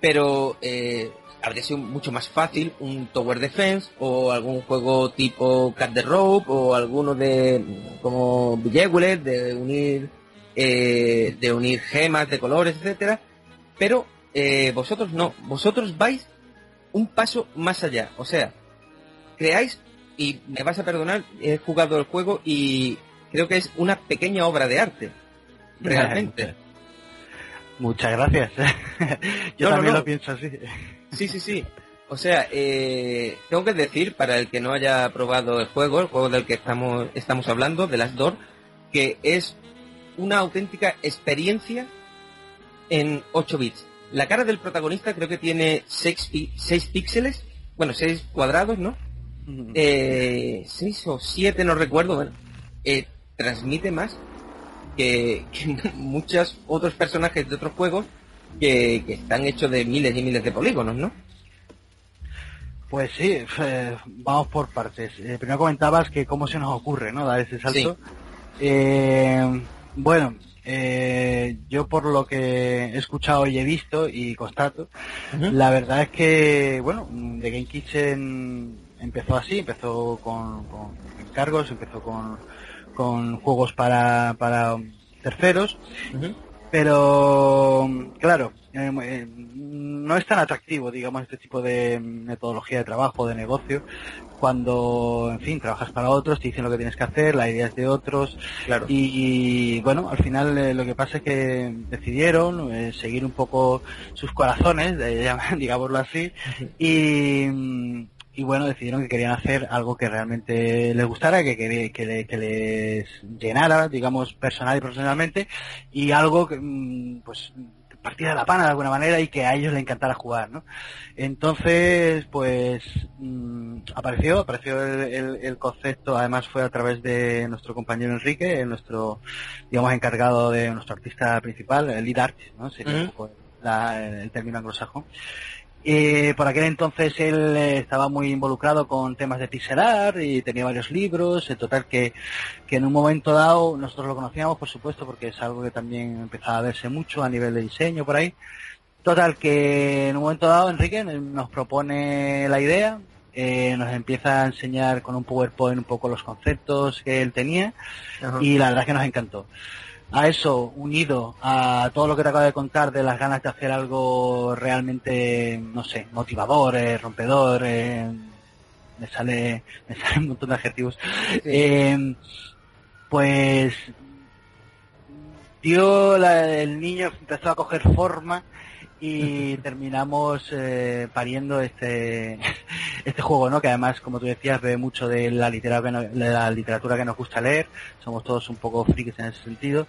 pero eh, habría sido mucho más fácil un Tower Defense o algún juego tipo Cat the Rope o alguno de como Bejeweled de unir eh, de unir gemas de colores, etcétera. Pero eh, vosotros no, vosotros vais un paso más allá, o sea, creáis y me vas a perdonar, he jugado el juego y creo que es una pequeña obra de arte. Realmente. Muchas gracias. Yo No, también no. lo pienso así. Sí, sí, sí. O sea, eh, tengo que decir, para el que no haya probado el juego, el juego del que estamos, estamos hablando, de las Door, que es una auténtica experiencia en 8 bits. La cara del protagonista creo que tiene 6, píxeles, bueno, 6 cuadrados, ¿no? Eh, 6 o 7, no recuerdo, bueno, eh, transmite más que, que muchos otros personajes de otros juegos que, que están hechos de miles y miles de polígonos, ¿no? Pues sí, eh, vamos por partes. Eh, primero comentabas que cómo se nos ocurre, ¿no? Dar ese salto. Eh, bueno, eh, yo por lo que he escuchado y he visto y constato, la verdad es que, bueno, The Game Kitchen empezó así, empezó con, con encargos, empezó con, con juegos para, para terceros, pero claro, eh, eh, no es tan atractivo, digamos, este tipo de metodología de trabajo, de negocio, cuando, en fin, trabajas para otros, te dicen lo que tienes que hacer, la idea es de otros, Claro. y, y, bueno, al final eh, lo que pasa es que decidieron eh, seguir un poco sus corazones, digámoslo así, y, y bueno, decidieron que querían hacer algo que realmente les gustara, que, que, que le- que les llenara, digamos, personal y profesionalmente, y algo que, mm, pues, partida de la pana de alguna manera y que a ellos les encantara jugar, ¿no? Entonces, pues, mm, apareció, apareció el, el- el concepto, además fue a través de nuestro compañero Enrique, nuestro, digamos, encargado de nuestro artista principal, el lead artist, ¿no? Sería un poco la- el término anglosajón. Eh, por aquel entonces él eh, estaba muy involucrado con temas de pixelar y tenía varios libros, en total que, que en un momento dado nosotros lo conocíamos por supuesto porque es algo que también empezaba a verse mucho a nivel de diseño por ahí. Total que en un momento dado Enrique nos propone la idea eh, nos empieza a enseñar con un PowerPoint un poco los conceptos que él tenía y la verdad es que nos encantó. A eso, unido a todo lo que te acabo de contar de las ganas de hacer algo realmente, no sé, motivador, eh, rompedor, eh, me sale, me sale un montón de adjetivos, eh, pues dio la- el niño empezó a coger forma y terminamos eh, pariendo este este juego no que además como tú decías ve mucho de la literatura de la literatura que nos gusta leer. Somos todos un poco frikis en ese sentido.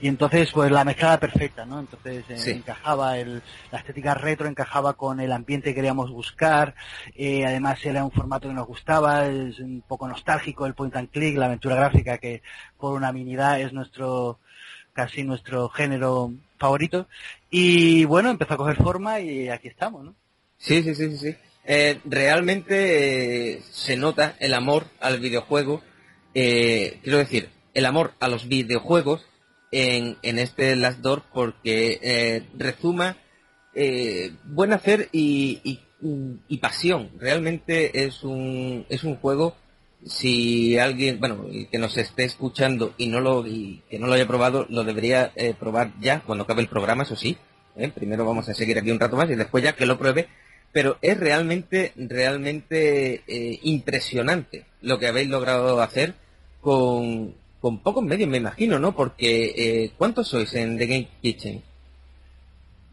Y entonces pues la mezclada perfecta no entonces eh, Sí. encajaba el, la estética retro encajaba con el ambiente que queríamos buscar. Eh, además era un formato que nos gustaba es un poco nostálgico el point and click la aventura gráfica que por unanimidad es nuestro casi nuestro género favorito y bueno empezó a coger forma y aquí estamos no Sí, sí, sí, sí. Eh, realmente eh, se nota el amor al videojuego, eh, quiero decir, el amor a los videojuegos en, en este Last Door porque eh, rezuma eh, buen hacer y, y, y pasión. Realmente es un, es un juego, si alguien, bueno, que nos esté escuchando y no lo, y que no lo haya probado, lo debería eh, probar ya cuando acabe el programa, eso sí. ¿eh? Primero vamos a seguir aquí un rato más y después ya que lo pruebe. Pero es realmente, realmente eh, impresionante lo que habéis logrado hacer con, con pocos medios, me imagino, ¿no? Porque, eh, ¿cuántos sois en The Game Kitchen?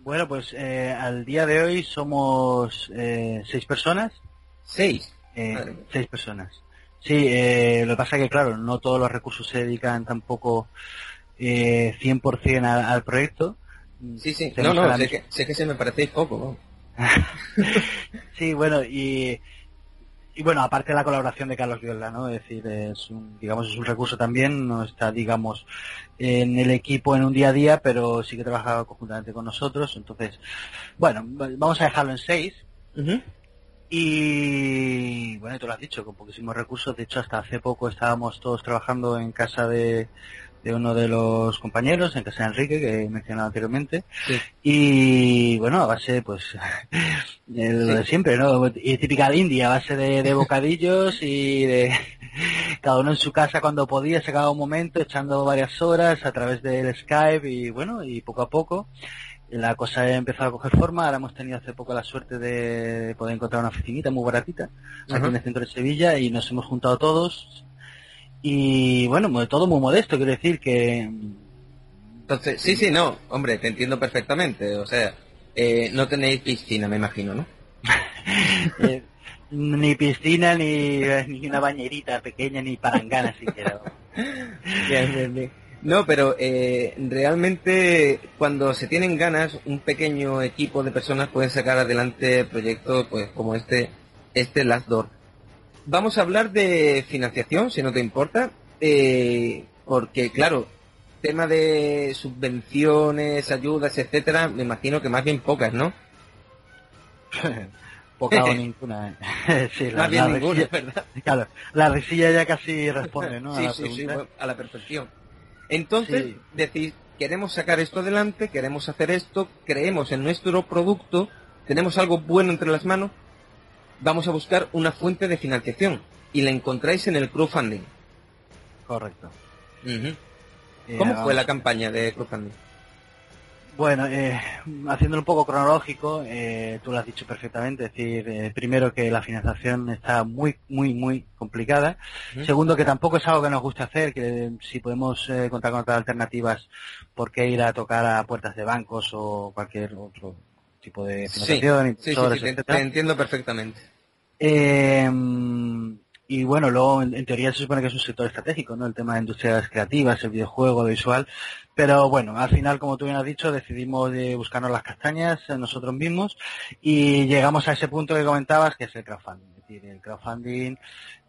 bueno pues eh, al día de hoy somos eh, seis personas Seis. Seis personas. Sí, eh, lo que pasa que, claro, no todos los recursos se dedican tampoco eh, 100% al, al proyecto. Sí, sí. No, no, sé que, sé que se me parecéis poco, ¿no? Sí, bueno, y, y bueno, aparte de la colaboración de Carlos Viola, ¿no? Es decir, es un, digamos, es un recurso también, no está, digamos, en el equipo en un día a día, pero sí que trabaja conjuntamente con nosotros. Entonces, bueno, vamos a dejarlo en seis. Ujú. Y bueno, tú lo has dicho, con poquísimos recursos. De hecho, hasta hace poco estábamos todos trabajando en casa de, de uno de los compañeros, en casa de Enrique, que he mencionado anteriormente. Sí. Y bueno, a base, pues, de lo de siempre, ¿no? Y típica de India, a base de, de bocadillos y de cada uno en su casa cuando podía, sacaba un momento, echando varias horas a través del Skype y bueno, y poco a poco la cosa ha empezado a coger forma. Ahora hemos tenido hace poco la suerte de poder encontrar una oficinita muy baratita aquí en el centro de Sevilla y nos hemos juntado todos. Y bueno, todo muy modesto, quiero decir que Entonces, sí, sí, no, hombre, te entiendo perfectamente. O sea, eh, no tenéis piscina, me imagino, ¿no? eh, ni piscina, ni, ni una bañerita pequeña, ni palangana siquiera. Bien, bien, bien. No, pero eh, realmente cuando se tienen ganas, un pequeño equipo de personas pueden sacar adelante proyectos pues como este, este Last Door. Vamos a hablar de financiación, si no te importa, eh, porque claro, tema de subvenciones, ayudas, etcétera, me imagino que más bien pocas, ¿no? Poca o ninguna. ¿eh? sí, la, Más bien la ninguna, risilla- ¿verdad? Claro, la risilla ya casi responde, ¿no? a sí, la sí, sí, a la perfección. Entonces, Sí. decís, queremos sacar esto adelante, queremos hacer esto, creemos en nuestro producto, tenemos algo bueno entre las manos, vamos a buscar una fuente de financiación y la encontráis en el crowdfunding. Correcto. Eh, ¿Cómo fue la campaña de crowdfunding? Bueno, eh, haciéndolo un poco cronológico, eh, tú lo has dicho perfectamente, es decir, eh, primero que la financiación está muy, muy, muy complicada. Segundo, que tampoco es algo que nos guste hacer, que si podemos eh, contar con otras alternativas, ¿por qué ir a tocar a puertas de bancos o cualquier otro tipo de financiación? sí, sí, sí, te, te entiendo perfectamente. Eh, y bueno, luego en, teoría se supone que es un sector estratégico, ¿no? El tema de industrias creativas, el videojuego, lo visual. Pero bueno, al final, como tú bien has dicho, decidimos de buscarnos las castañas eh, nosotros mismos y llegamos a ese punto que comentabas, que es el crowdfunding. Es decir, el crowdfunding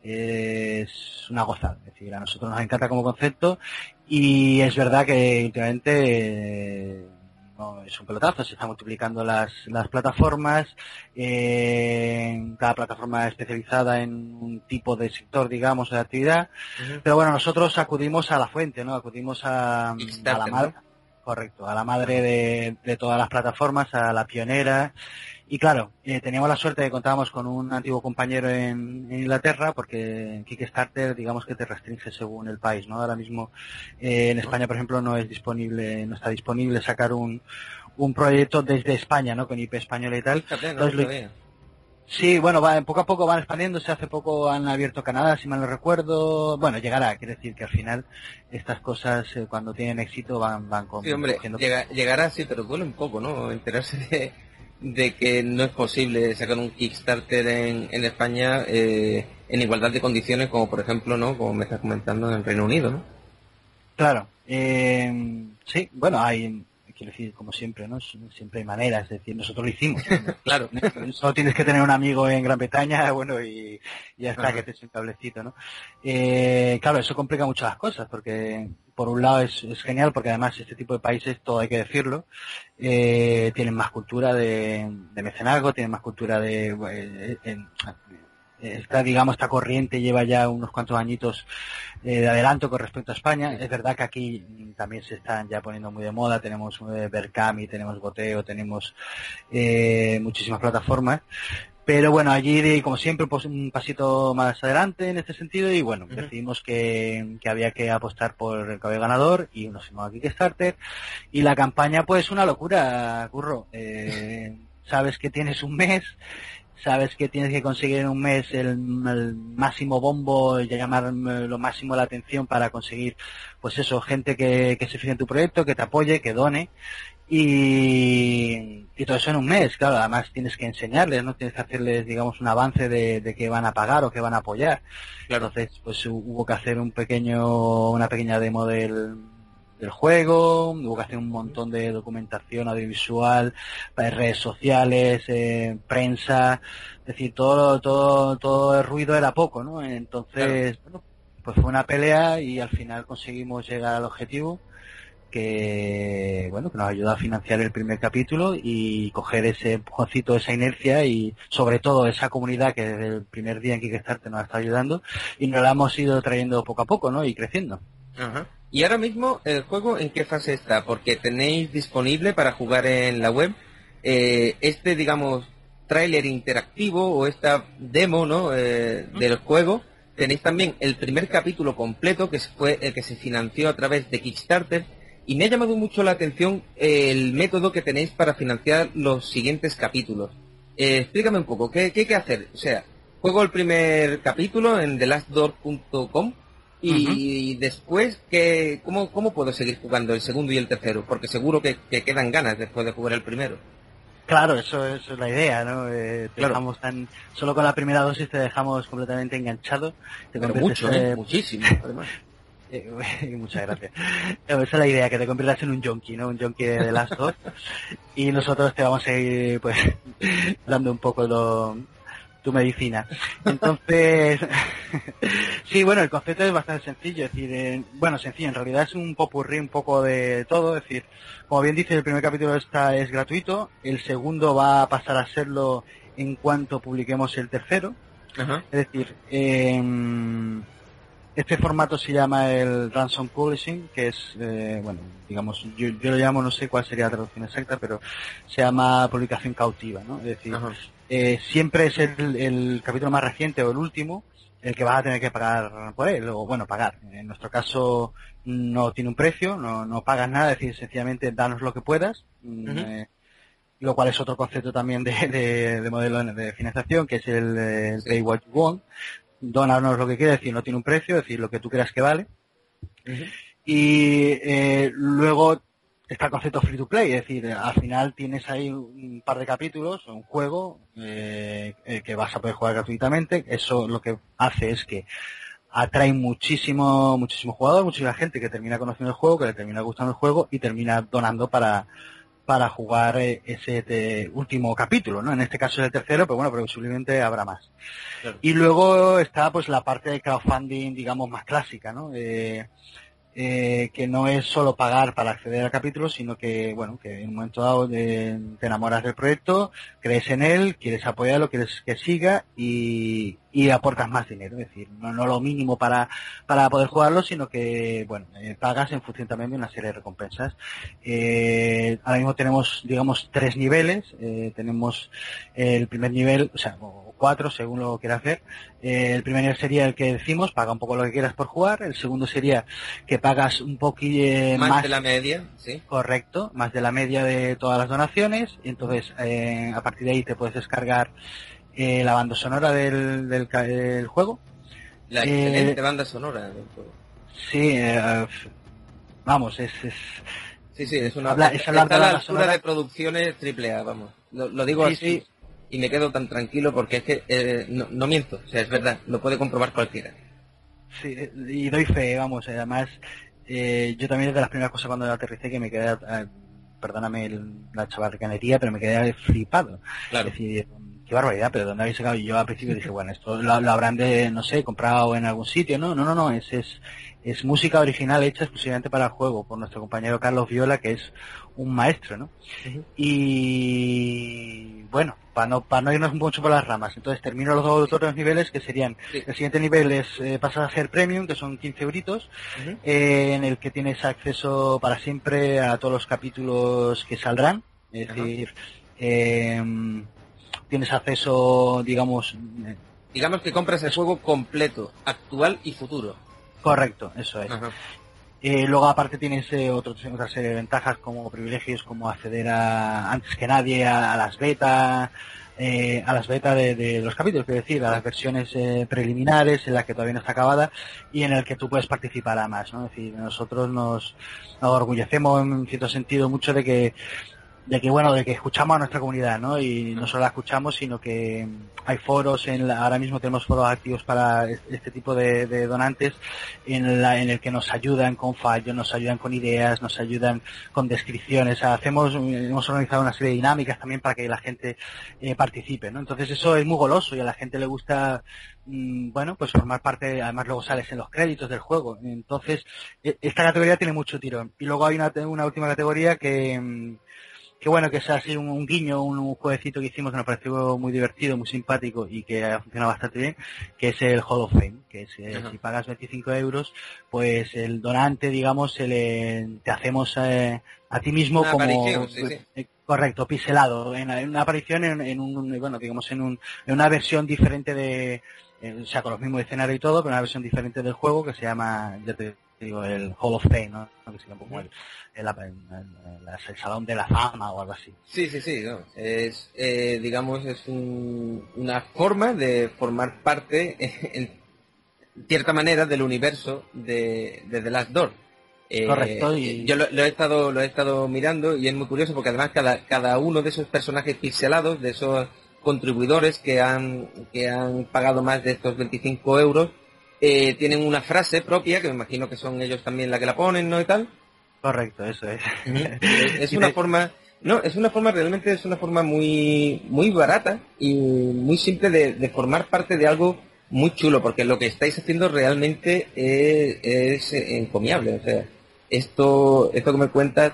es una gozada. Es decir, a nosotros nos encanta como concepto y es verdad que últimamente no, es un pelotazo, se están multiplicando las, las plataformas, eh, cada plataforma especializada en un tipo de sector, digamos, de actividad. Pero bueno, nosotros acudimos a la fuente, ¿no? Acudimos a, a la madre, correcto, a la madre de, de todas las plataformas, a la pionera. Y claro, eh, teníamos la suerte de que contábamos con un antiguo compañero en, en Inglaterra, porque Kickstarter, digamos que te restringe según el país, ¿no? Ahora mismo eh, en España, por ejemplo, no es disponible, no está disponible sacar un, un proyecto desde España, ¿no? Con IP española y tal. Entonces. Sí, bueno, va, poco a poco van expandiéndose. Hace poco han abierto Canadá, si mal no recuerdo. Bueno, llegará. Quiere decir que al final estas cosas, eh, cuando tienen éxito, van, van con, Sí, hombre, llega- llegará sí, pero duele un poco, ¿no? Enterarse de, de que no es posible sacar un Kickstarter en, en España eh, en igualdad de condiciones como, por ejemplo, ¿no? Como me estás comentando en Reino Unido, ¿no? Claro. Eh, sí, bueno, hay, quiero decir, como siempre, ¿no? Siempre hay maneras. Es decir, nosotros lo hicimos. claro. Solo tienes que tener un amigo en Gran Bretaña, bueno, y, y ya está, que te eche un cablecito, ¿no? Eh, claro, eso complica mucho las cosas, porque por un lado es, es genial, porque además este tipo de países, todo hay que decirlo, eh, tienen más cultura de, de mecenazgo, tienen más cultura de... eh, en- esta, digamos, esta corriente lleva ya unos cuantos añitos eh, de adelanto con respecto a España. Es verdad que aquí también se están ya poniendo muy de moda. Tenemos eh, Berkami, tenemos Goteo, tenemos eh, muchísimas plataformas. Pero bueno, allí, como siempre, pues un pasito más adelante en este sentido y bueno, decidimos que, que había que apostar por el cabello ganador y nos fuimos a Kickstarter y la campaña pues una locura, Curro. Eh, sabes que tienes un mes, sabes que tienes que conseguir en un mes el, el máximo bombo y llamar eh, lo máximo la atención para conseguir pues eso, gente que, que se fije en tu proyecto, que te apoye, que done y, y todo eso en un mes, claro, además tienes que enseñarles, ¿no? Tienes que hacerles, digamos, un avance de, de qué van a pagar o qué van a apoyar. Entonces, pues hu- hubo que hacer un pequeño, una pequeña demo del, del juego, hubo que hacer un montón de documentación audiovisual, para redes sociales, eh, prensa, es decir, todo, todo, todo el ruido era poco, ¿no? Entonces, bueno, pues fue una pelea y al final conseguimos llegar al objetivo que bueno que nos ayudó a financiar el primer capítulo y coger ese empujoncito, esa inercia y sobre todo esa comunidad que desde el primer día en Kickstarter nos está ayudando y nos la hemos ido trayendo poco a poco, ¿no? Y creciendo. Ajá. Y ahora mismo, ¿el juego en qué fase está? Porque tenéis disponible para jugar en la web eh, este, digamos, tráiler interactivo o esta demo, ¿no? Eh, del juego. Tenéis también el primer capítulo completo, que fue el que se financió a través de Kickstarter. Y me ha llamado mucho la atención el método que tenéis para financiar los siguientes capítulos. Eh, explícame un poco, ¿qué, ¿qué hay que hacer? O sea, juego el primer capítulo en thelastdoor.com y después, ¿qué, cómo, ¿cómo puedo seguir jugando el segundo y el tercero? Porque seguro que, que quedan ganas después de jugar el primero. Claro, eso, eso es la idea, ¿no? Eh, te Claro. dejamos tan, solo con la primera dosis te dejamos completamente enganchado. Te Pero mucho, ¿eh? eh, Muchísimo, además. Eh, muchas gracias. Esa es la idea, que te conviertas en un junkie, ¿no? Un junkie de The Last of Us. Y nosotros te vamos a ir, pues, dando un poco lo, tu medicina. Entonces, sí, bueno, el concepto es bastante sencillo, es decir, eh, bueno, sencillo, en realidad es un popurrí un poco de todo, es decir, como bien dice, el primer capítulo está, es gratuito, el segundo va a pasar a serlo en cuanto publiquemos el tercero, Ajá. es decir, em, este formato se llama el ransom publishing, que es, eh, bueno, digamos, yo, yo lo llamo, no sé cuál sería la traducción exacta, pero se llama publicación cautiva, ¿no? Es decir, eh, siempre es el, el capítulo más reciente o el último el que vas a tener que pagar por él, o bueno, pagar. En nuestro caso no tiene un precio, no, no pagas nada, es decir, sencillamente danos lo que puedas, mm, eh, lo cual es otro concepto también de, de- de modelo de financiación, que es el, el pay what you want. Dónanos lo que quieras, decir, no tiene un precio, es decir, lo que tú creas que vale. Y eh, luego está el concepto free to play, es decir, al final tienes ahí un par de capítulos, un juego eh, eh, que vas a poder jugar gratuitamente. Eso lo que hace es que atrae muchísimo, muchísimo jugador, muchísima gente que termina conociendo el juego, que le termina gustando el juego y termina donando para para jugar eh, ese te- último capítulo, ¿no? En este caso es el tercero, pero bueno, presumiblemente habrá más. Y luego está pues la parte de crowdfunding, digamos, más clásica, ¿no? Eh, eh, que no es solo pagar para acceder al capítulo, sino que, bueno, que en un momento dado eh, te enamoras del proyecto, crees en él, quieres apoyarlo, quieres que siga y, y aportas más dinero. Es decir, no, no lo mínimo para, para poder jugarlo, sino que, bueno, eh, pagas en función también de una serie de recompensas. Eh, ahora mismo tenemos, digamos, tres niveles. Eh, tenemos el primer nivel, o sea, cuatro según lo quieras hacer. Eh, el primer nivel sería el que decimos, paga un poco lo que quieras por jugar. El segundo sería que pagas un poquillo más, más, de la media, sí. correcto, más de la media de todas las donaciones. Y entonces, eh, a partir de ahí te puedes descargar eh, la banda sonora del, del, del juego. La Eh, excelente banda sonora del juego. Sí, eh, vamos, es, es Sí, sí, es una Habla- es hablar está de la banda altura sonora. de producciones triple A, vamos. Lo, lo digo Sí, así sí. Y me quedo tan tranquilo porque es que eh, no, no miento, o sea, es verdad, lo puede comprobar cualquiera. Sí, y doy fe, vamos, eh, además, eh, yo también es de las primeras cosas cuando aterricé que me quedé, eh, perdóname el- la chavarcanería, pero me quedé flipado. Claro. Es decir, qué barbaridad, pero ¿dónde habéis sacado? Y yo al principio dije, bueno, esto lo, lo habrán de, no sé, comprado en algún sitio, ¿no? No, no, no, es, es, es música original hecha exclusivamente para el juego, por nuestro compañero Carlos Viola, que es un maestro, ¿no? Y bueno, para no, para no irnos mucho por las ramas, entonces termino los dos otros niveles que serían, Sí. el siguiente nivel es eh, pasar a ser premium, que son 15 euritos, eh, en el que tienes acceso para siempre a todos los capítulos que saldrán, es decir, eh, tienes acceso, digamos, eh, Digamos que compras el juego completo, actual y futuro. Correcto, eso es. Ajá. Eh, luego aparte tienes eh, otro- otra serie de ventajas como privilegios como acceder a antes que nadie a, a las betas eh, a las betas de, de los capítulos, quiero decir, a las versiones eh, preliminares en las que todavía no está acabada y en el que tú puedes participar además, ¿no? Es decir, nosotros nos, nos orgullecemos en cierto sentido mucho de que de que bueno de que escuchamos a nuestra comunidad no y no solo la escuchamos sino que hay foros en la- ahora mismo tenemos foros activos para es- este tipo de, de donantes en la en el que nos ayudan con fallos nos ayudan con ideas nos ayudan con descripciones. Hacemos hemos organizado una serie de dinámicas también para que la gente eh, participe no entonces eso es muy goloso y a la gente le gusta mm, bueno pues formar parte además luego sales en los créditos del juego. Entonces e- esta categoría tiene mucho tirón. Y luego hay una, una última categoría que mm, que bueno, que es así un, un guiño, un, un jueguecito que hicimos que nos pareció muy divertido, muy simpático y que ha funcionado bastante bien, que es el Hall of Fame, que es, eh, si pagas 25 euros, pues el donante, digamos, se le, te hacemos eh, a ti mismo Una como... sí, sí. eh, Correcto, pixelado, en, en una aparición en, en un, bueno, digamos, en, un, en una versión diferente de, eh, o sea, con los mismos escenarios y todo, pero una versión diferente del juego que se llama, ya te digo, el Hall of Fame, ¿no? Que sería un poco el, el, el- Salón de la Fama o algo así. Sí, sí, sí, no. es, eh, digamos, es un- una forma de formar parte, en cierta manera, del universo de, de The Last Door. Eh, Correcto, y- Yo lo, lo he estado lo he estado mirando y es muy curioso porque además cada, cada uno de esos personajes pixelados, de esos contribuidores que han, que han pagado más de estos 25 euros, eh, tienen una frase propia, que me imagino que son ellos también la que la ponen, ¿no? Y tal. Correcto, eso es. es, una forma no es una forma realmente es una forma muy muy barata y muy simple de, de formar parte de algo muy chulo porque lo que estáis haciendo realmente es, es encomiable o sea esto esto que me cuentas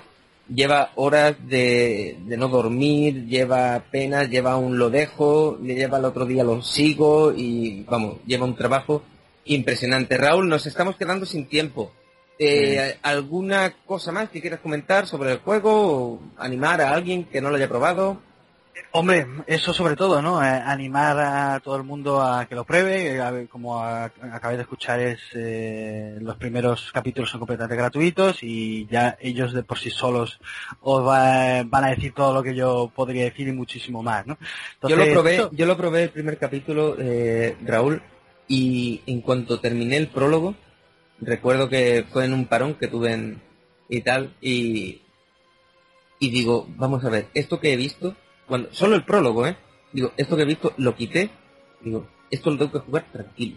lleva horas de, de no dormir lleva penas lleva un lo dejo le lleva el otro día lo sigo y vamos lleva un trabajo impresionante Raúl nos estamos quedando sin tiempo eh, ¿Alguna cosa más que quieras comentar sobre el juego? o ¿Animar a alguien que no lo haya probado? Hombre, eso sobre todo, ¿no? Eh, animar a todo el mundo a que lo pruebe. eh, a como a- acabáis de escuchar, es eh, los primeros capítulos son completamente gratuitos y ya ellos de por sí solos os va- van a decir todo lo que yo podría decir y muchísimo más, ¿no? yo lo Entonces, probé, yo lo probé el primer capítulo, eh, Raúl, y en cuanto terminé el prólogo, recuerdo que fue en un parón que tuve en, y tal, y, y digo, vamos a ver, esto que he visto, cuando, solo el prólogo, ¿eh? Digo, esto que he visto, lo quité, digo, esto lo tengo que jugar tranquilo.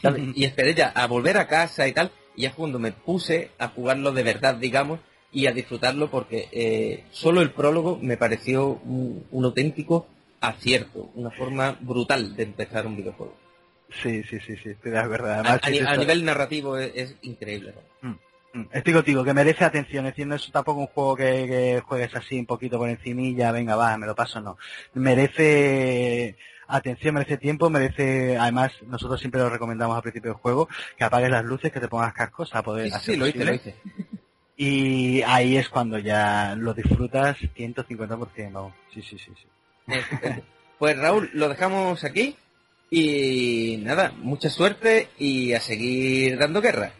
¿sabes? Y esperé ya a volver a casa y tal, y ya cuando me puse a jugarlo de verdad, digamos, y a disfrutarlo porque eh, solo el prólogo me pareció un, un auténtico acierto, una forma brutal de empezar un videojuego. Sí, sí, sí, sí, estoy de acuerdo. A, Además, a es nivel narrativo es, es increíble. ¿no? Mm, Estoy contigo, que merece atención. Es decir, no es tampoco un juego que, que juegues así un poquito por encimilla, venga, va, me lo paso, no. Merece atención, merece tiempo, merece, además, nosotros siempre lo recomendamos al principio del juego, que apagues las luces, que te pongas cascos a poder Sí, sí, hacer sí, lo hice, lo hice. Y ahí es cuando ya lo disfrutas 150%, vamos. Sí, sí, sí, sí. Pues Raúl, lo dejamos aquí y nada, mucha suerte y a seguir dando guerra.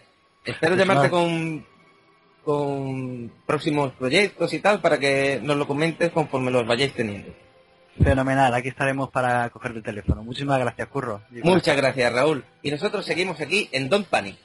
Espero llamarte con, con próximos proyectos y tal para que nos lo comentes conforme los vayáis teniendo. Fenomenal, aquí estaremos para coger el teléfono. Muchísimas gracias, Curro. Muchas gracias Raúl. Y nosotros seguimos aquí en Don't Panic.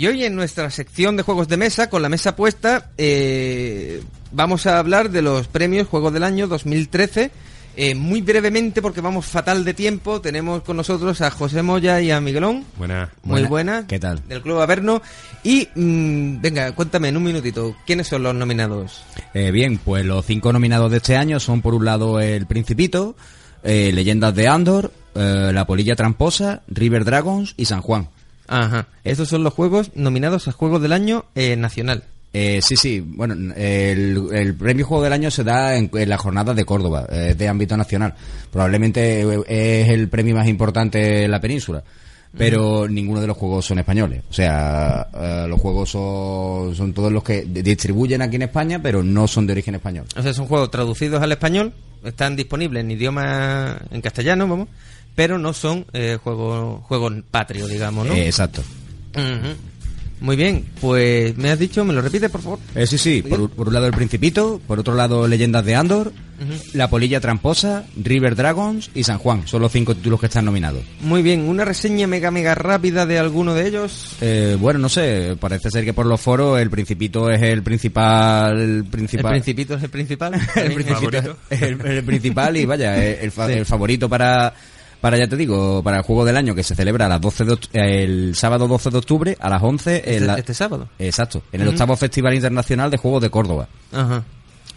Y hoy en nuestra sección de juegos de mesa, con la mesa puesta, eh, vamos a hablar de los premios Juegos del Año 2013. Eh, muy brevemente, porque vamos fatal de tiempo, tenemos con nosotros a José Moya y a Miguelón. Buena. Muy buena. ¿Qué tal? Del Club Averno. Y, mm, venga, cuéntame en un minutito, ¿quiénes son los nominados? Eh, bien, pues los cinco nominados de este año son por un lado El Principito, eh, Leyendas de Andor, eh, La Polilla Tramposa, River Dragons y San Juan. Ajá. Estos son los juegos nominados a Juegos del Año eh, Nacional. Eh, sí, sí, bueno, el, el premio Juego del Año se da en, en la jornada de Córdoba, eh, de ámbito nacional. Probablemente eh, es el premio más importante en la península, pero ninguno de los juegos son españoles. O sea, eh, los juegos son, son todos los que di- distribuyen aquí en España, pero no son de origen español. O sea, son juegos traducidos al español, están disponibles en idioma en castellano, vamos, pero no son eh, juegos juegos patrios, digamos, ¿no? Eh, exacto. Muy bien, pues me has dicho, me lo repites, por favor. Eh, sí, sí, por, un- por un lado el Principito, por otro lado Leyendas de Andor. La Polilla Tramposa, River Dragons y San Juan. Son los cinco títulos que están nominados. Muy bien, una reseña mega mega rápida de alguno de ellos. Eh, bueno, no sé, parece ser que por los foros el Principito es el principal... El, El principal, principito es el principal. el Principito es el, el principal y vaya, el, el fa- Sí. el favorito para... Para, ya te digo, para el juego del año que se celebra a las 12 de, el sábado 12 de octubre a las 11 en Este, la- este sábado. Exacto, en el octavo Festival Internacional de Juegos de Córdoba. Ajá.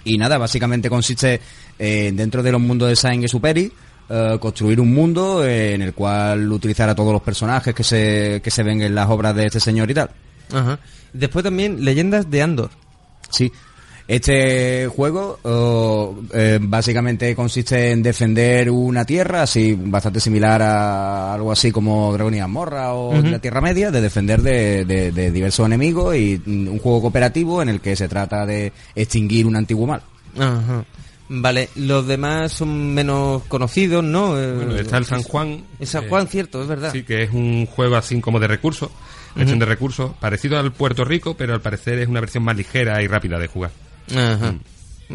Y nada, básicamente consiste eh, dentro de los mundos de Saint Superi eh, construir un mundo en el cual utilizar a todos los personajes que se, que se ven en las obras de este señor y tal. Ajá. Después también Leyendas de Andor. Sí. Este juego oh, eh, básicamente consiste en defender una tierra, así bastante similar a algo así como Dragon y Amorra o la Tierra Media, de defender de, de- de diversos enemigos y mm, un juego cooperativo en el que se trata de extinguir un antiguo mal. Ajá. Vale, los demás son menos conocidos, ¿no? Eh, Bueno, está el San Juan. El San eh, Juan, cierto, es verdad. Sí, que es un juego así como de recursos, gestión de recursos, parecido al Puerto Rico, pero al parecer es una versión más ligera y rápida de jugar. Ajá.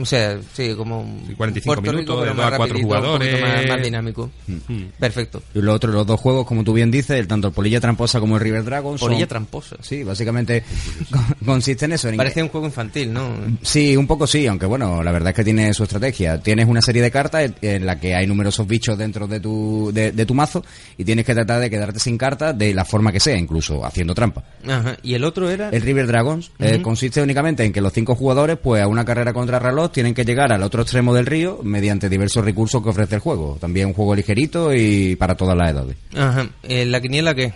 O sea, sí, como un 45 Puerto minutos, Rico, pero más cuatro rapidito, un poquito jugadores. Más, más dinámico. Mm. Perfecto. Y lo otro, los dos juegos, como tú bien dices, el tanto el Polilla Tramposa como el River Dragon. son- Polilla tramposa. Sí, básicamente con- consiste en eso. en Parece un juego infantil, ¿no? Sí, un poco sí, aunque bueno, la verdad es que tiene su estrategia. Tienes una serie de cartas en- la que hay numerosos bichos dentro de tu, de, de tu mazo y tienes que tratar de quedarte sin cartas de la forma que sea, incluso haciendo trampa. Ajá. Y el otro era... El River Dragons eh, consiste únicamente en que los cinco jugadores, pues a una carrera contra reloj, tienen que llegar al otro extremo del río mediante diversos recursos que ofrece el juego. También un juego ligerito y para todas las edades. Ajá. Eh, ¿La quiniela qué?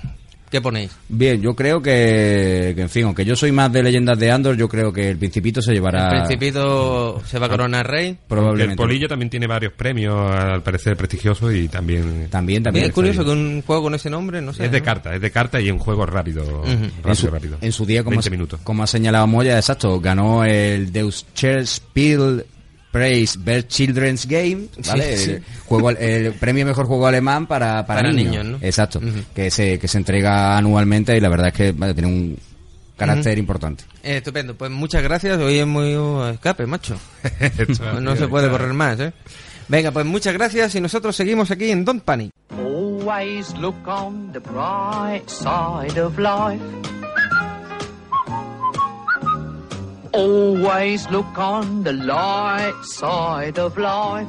¿Qué ponéis? Bien, yo creo que, que, en fin, aunque yo soy más de leyendas de Andor, yo creo que el Principito se llevará... El Principito se va a coronar rey. Probablemente. El Polilla también tiene varios premios, al parecer prestigiosos, y también... También, Bien, es curioso que un juego con ese nombre, no sé. Es de ¿no? carta, es de carta y un juego rápido. Rápido, su, rápido. en su día, como, 20 ha- minutos. como ha señalado Moya, exacto, ganó el Deus Spiel Praise Best Children's Game, ¿vale? Sí, sí. El, juego, el premio mejor juego alemán para, para, Para niños. niños, ¿no? Exacto, que, se, que se entrega anualmente y la verdad es que vale, tiene un carácter importante. Eh, estupendo, pues muchas gracias. Hoy es muy uh, escape, macho. Esto- no se puede correr más, ¿eh? Venga, pues muchas gracias y nosotros seguimos aquí en Don't Panic. Always look on the bright side of life. Always look on the light side of life.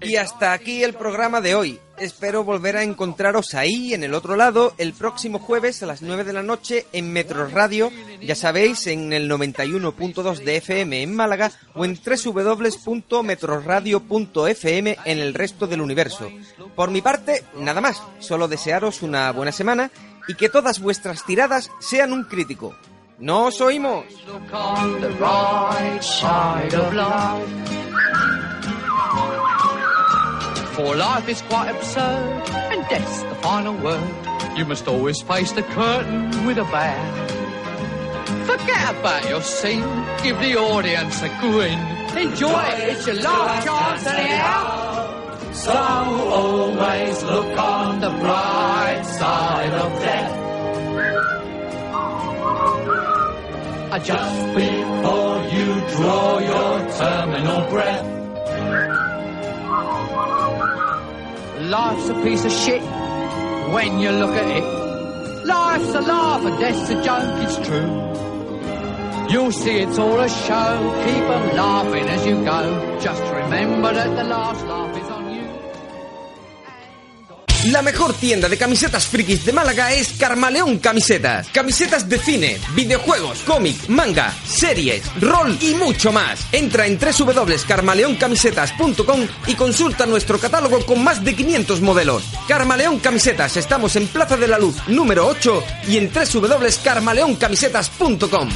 Y hasta aquí el programa de hoy. Espero volver a encontraros ahí, en el otro lado, el próximo jueves a las 9 de la noche en Metro Radio, ya sabéis, en el 91.2 de FM en Málaga o en www.metroradio.fm en el resto del universo. Por mi parte, nada más, solo desearos una buena semana y que todas vuestras tiradas sean un crítico. ¡Nos oímos! For life is quite absurd, and death's the final word. You must always face the curtain with a bow. Forget about your scene, give the audience a grin. Enjoy it, it's your last chance anyhow. So always look on the bright side of death. Just before you draw your terminal breath. Life's a piece of shit when you look at it. Life's a laugh and death's a joke, it's true. You'll see it's all a show, keep 'em laughing as you go. Just remember that the last laugh is on. La mejor tienda de camisetas frikis de Málaga es Carmaleón Camisetas. Camisetas de cine, videojuegos, cómic, manga, series, rol y mucho más. Entra en www.carmaleoncamisetas.com y consulta nuestro catálogo con más de 500 modelos. Carmaleón Camisetas, estamos en Plaza de la Luz número 8 y en www.carmaleoncamisetas.com.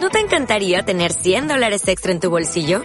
¿No te encantaría tener 100 dólares extra en tu bolsillo?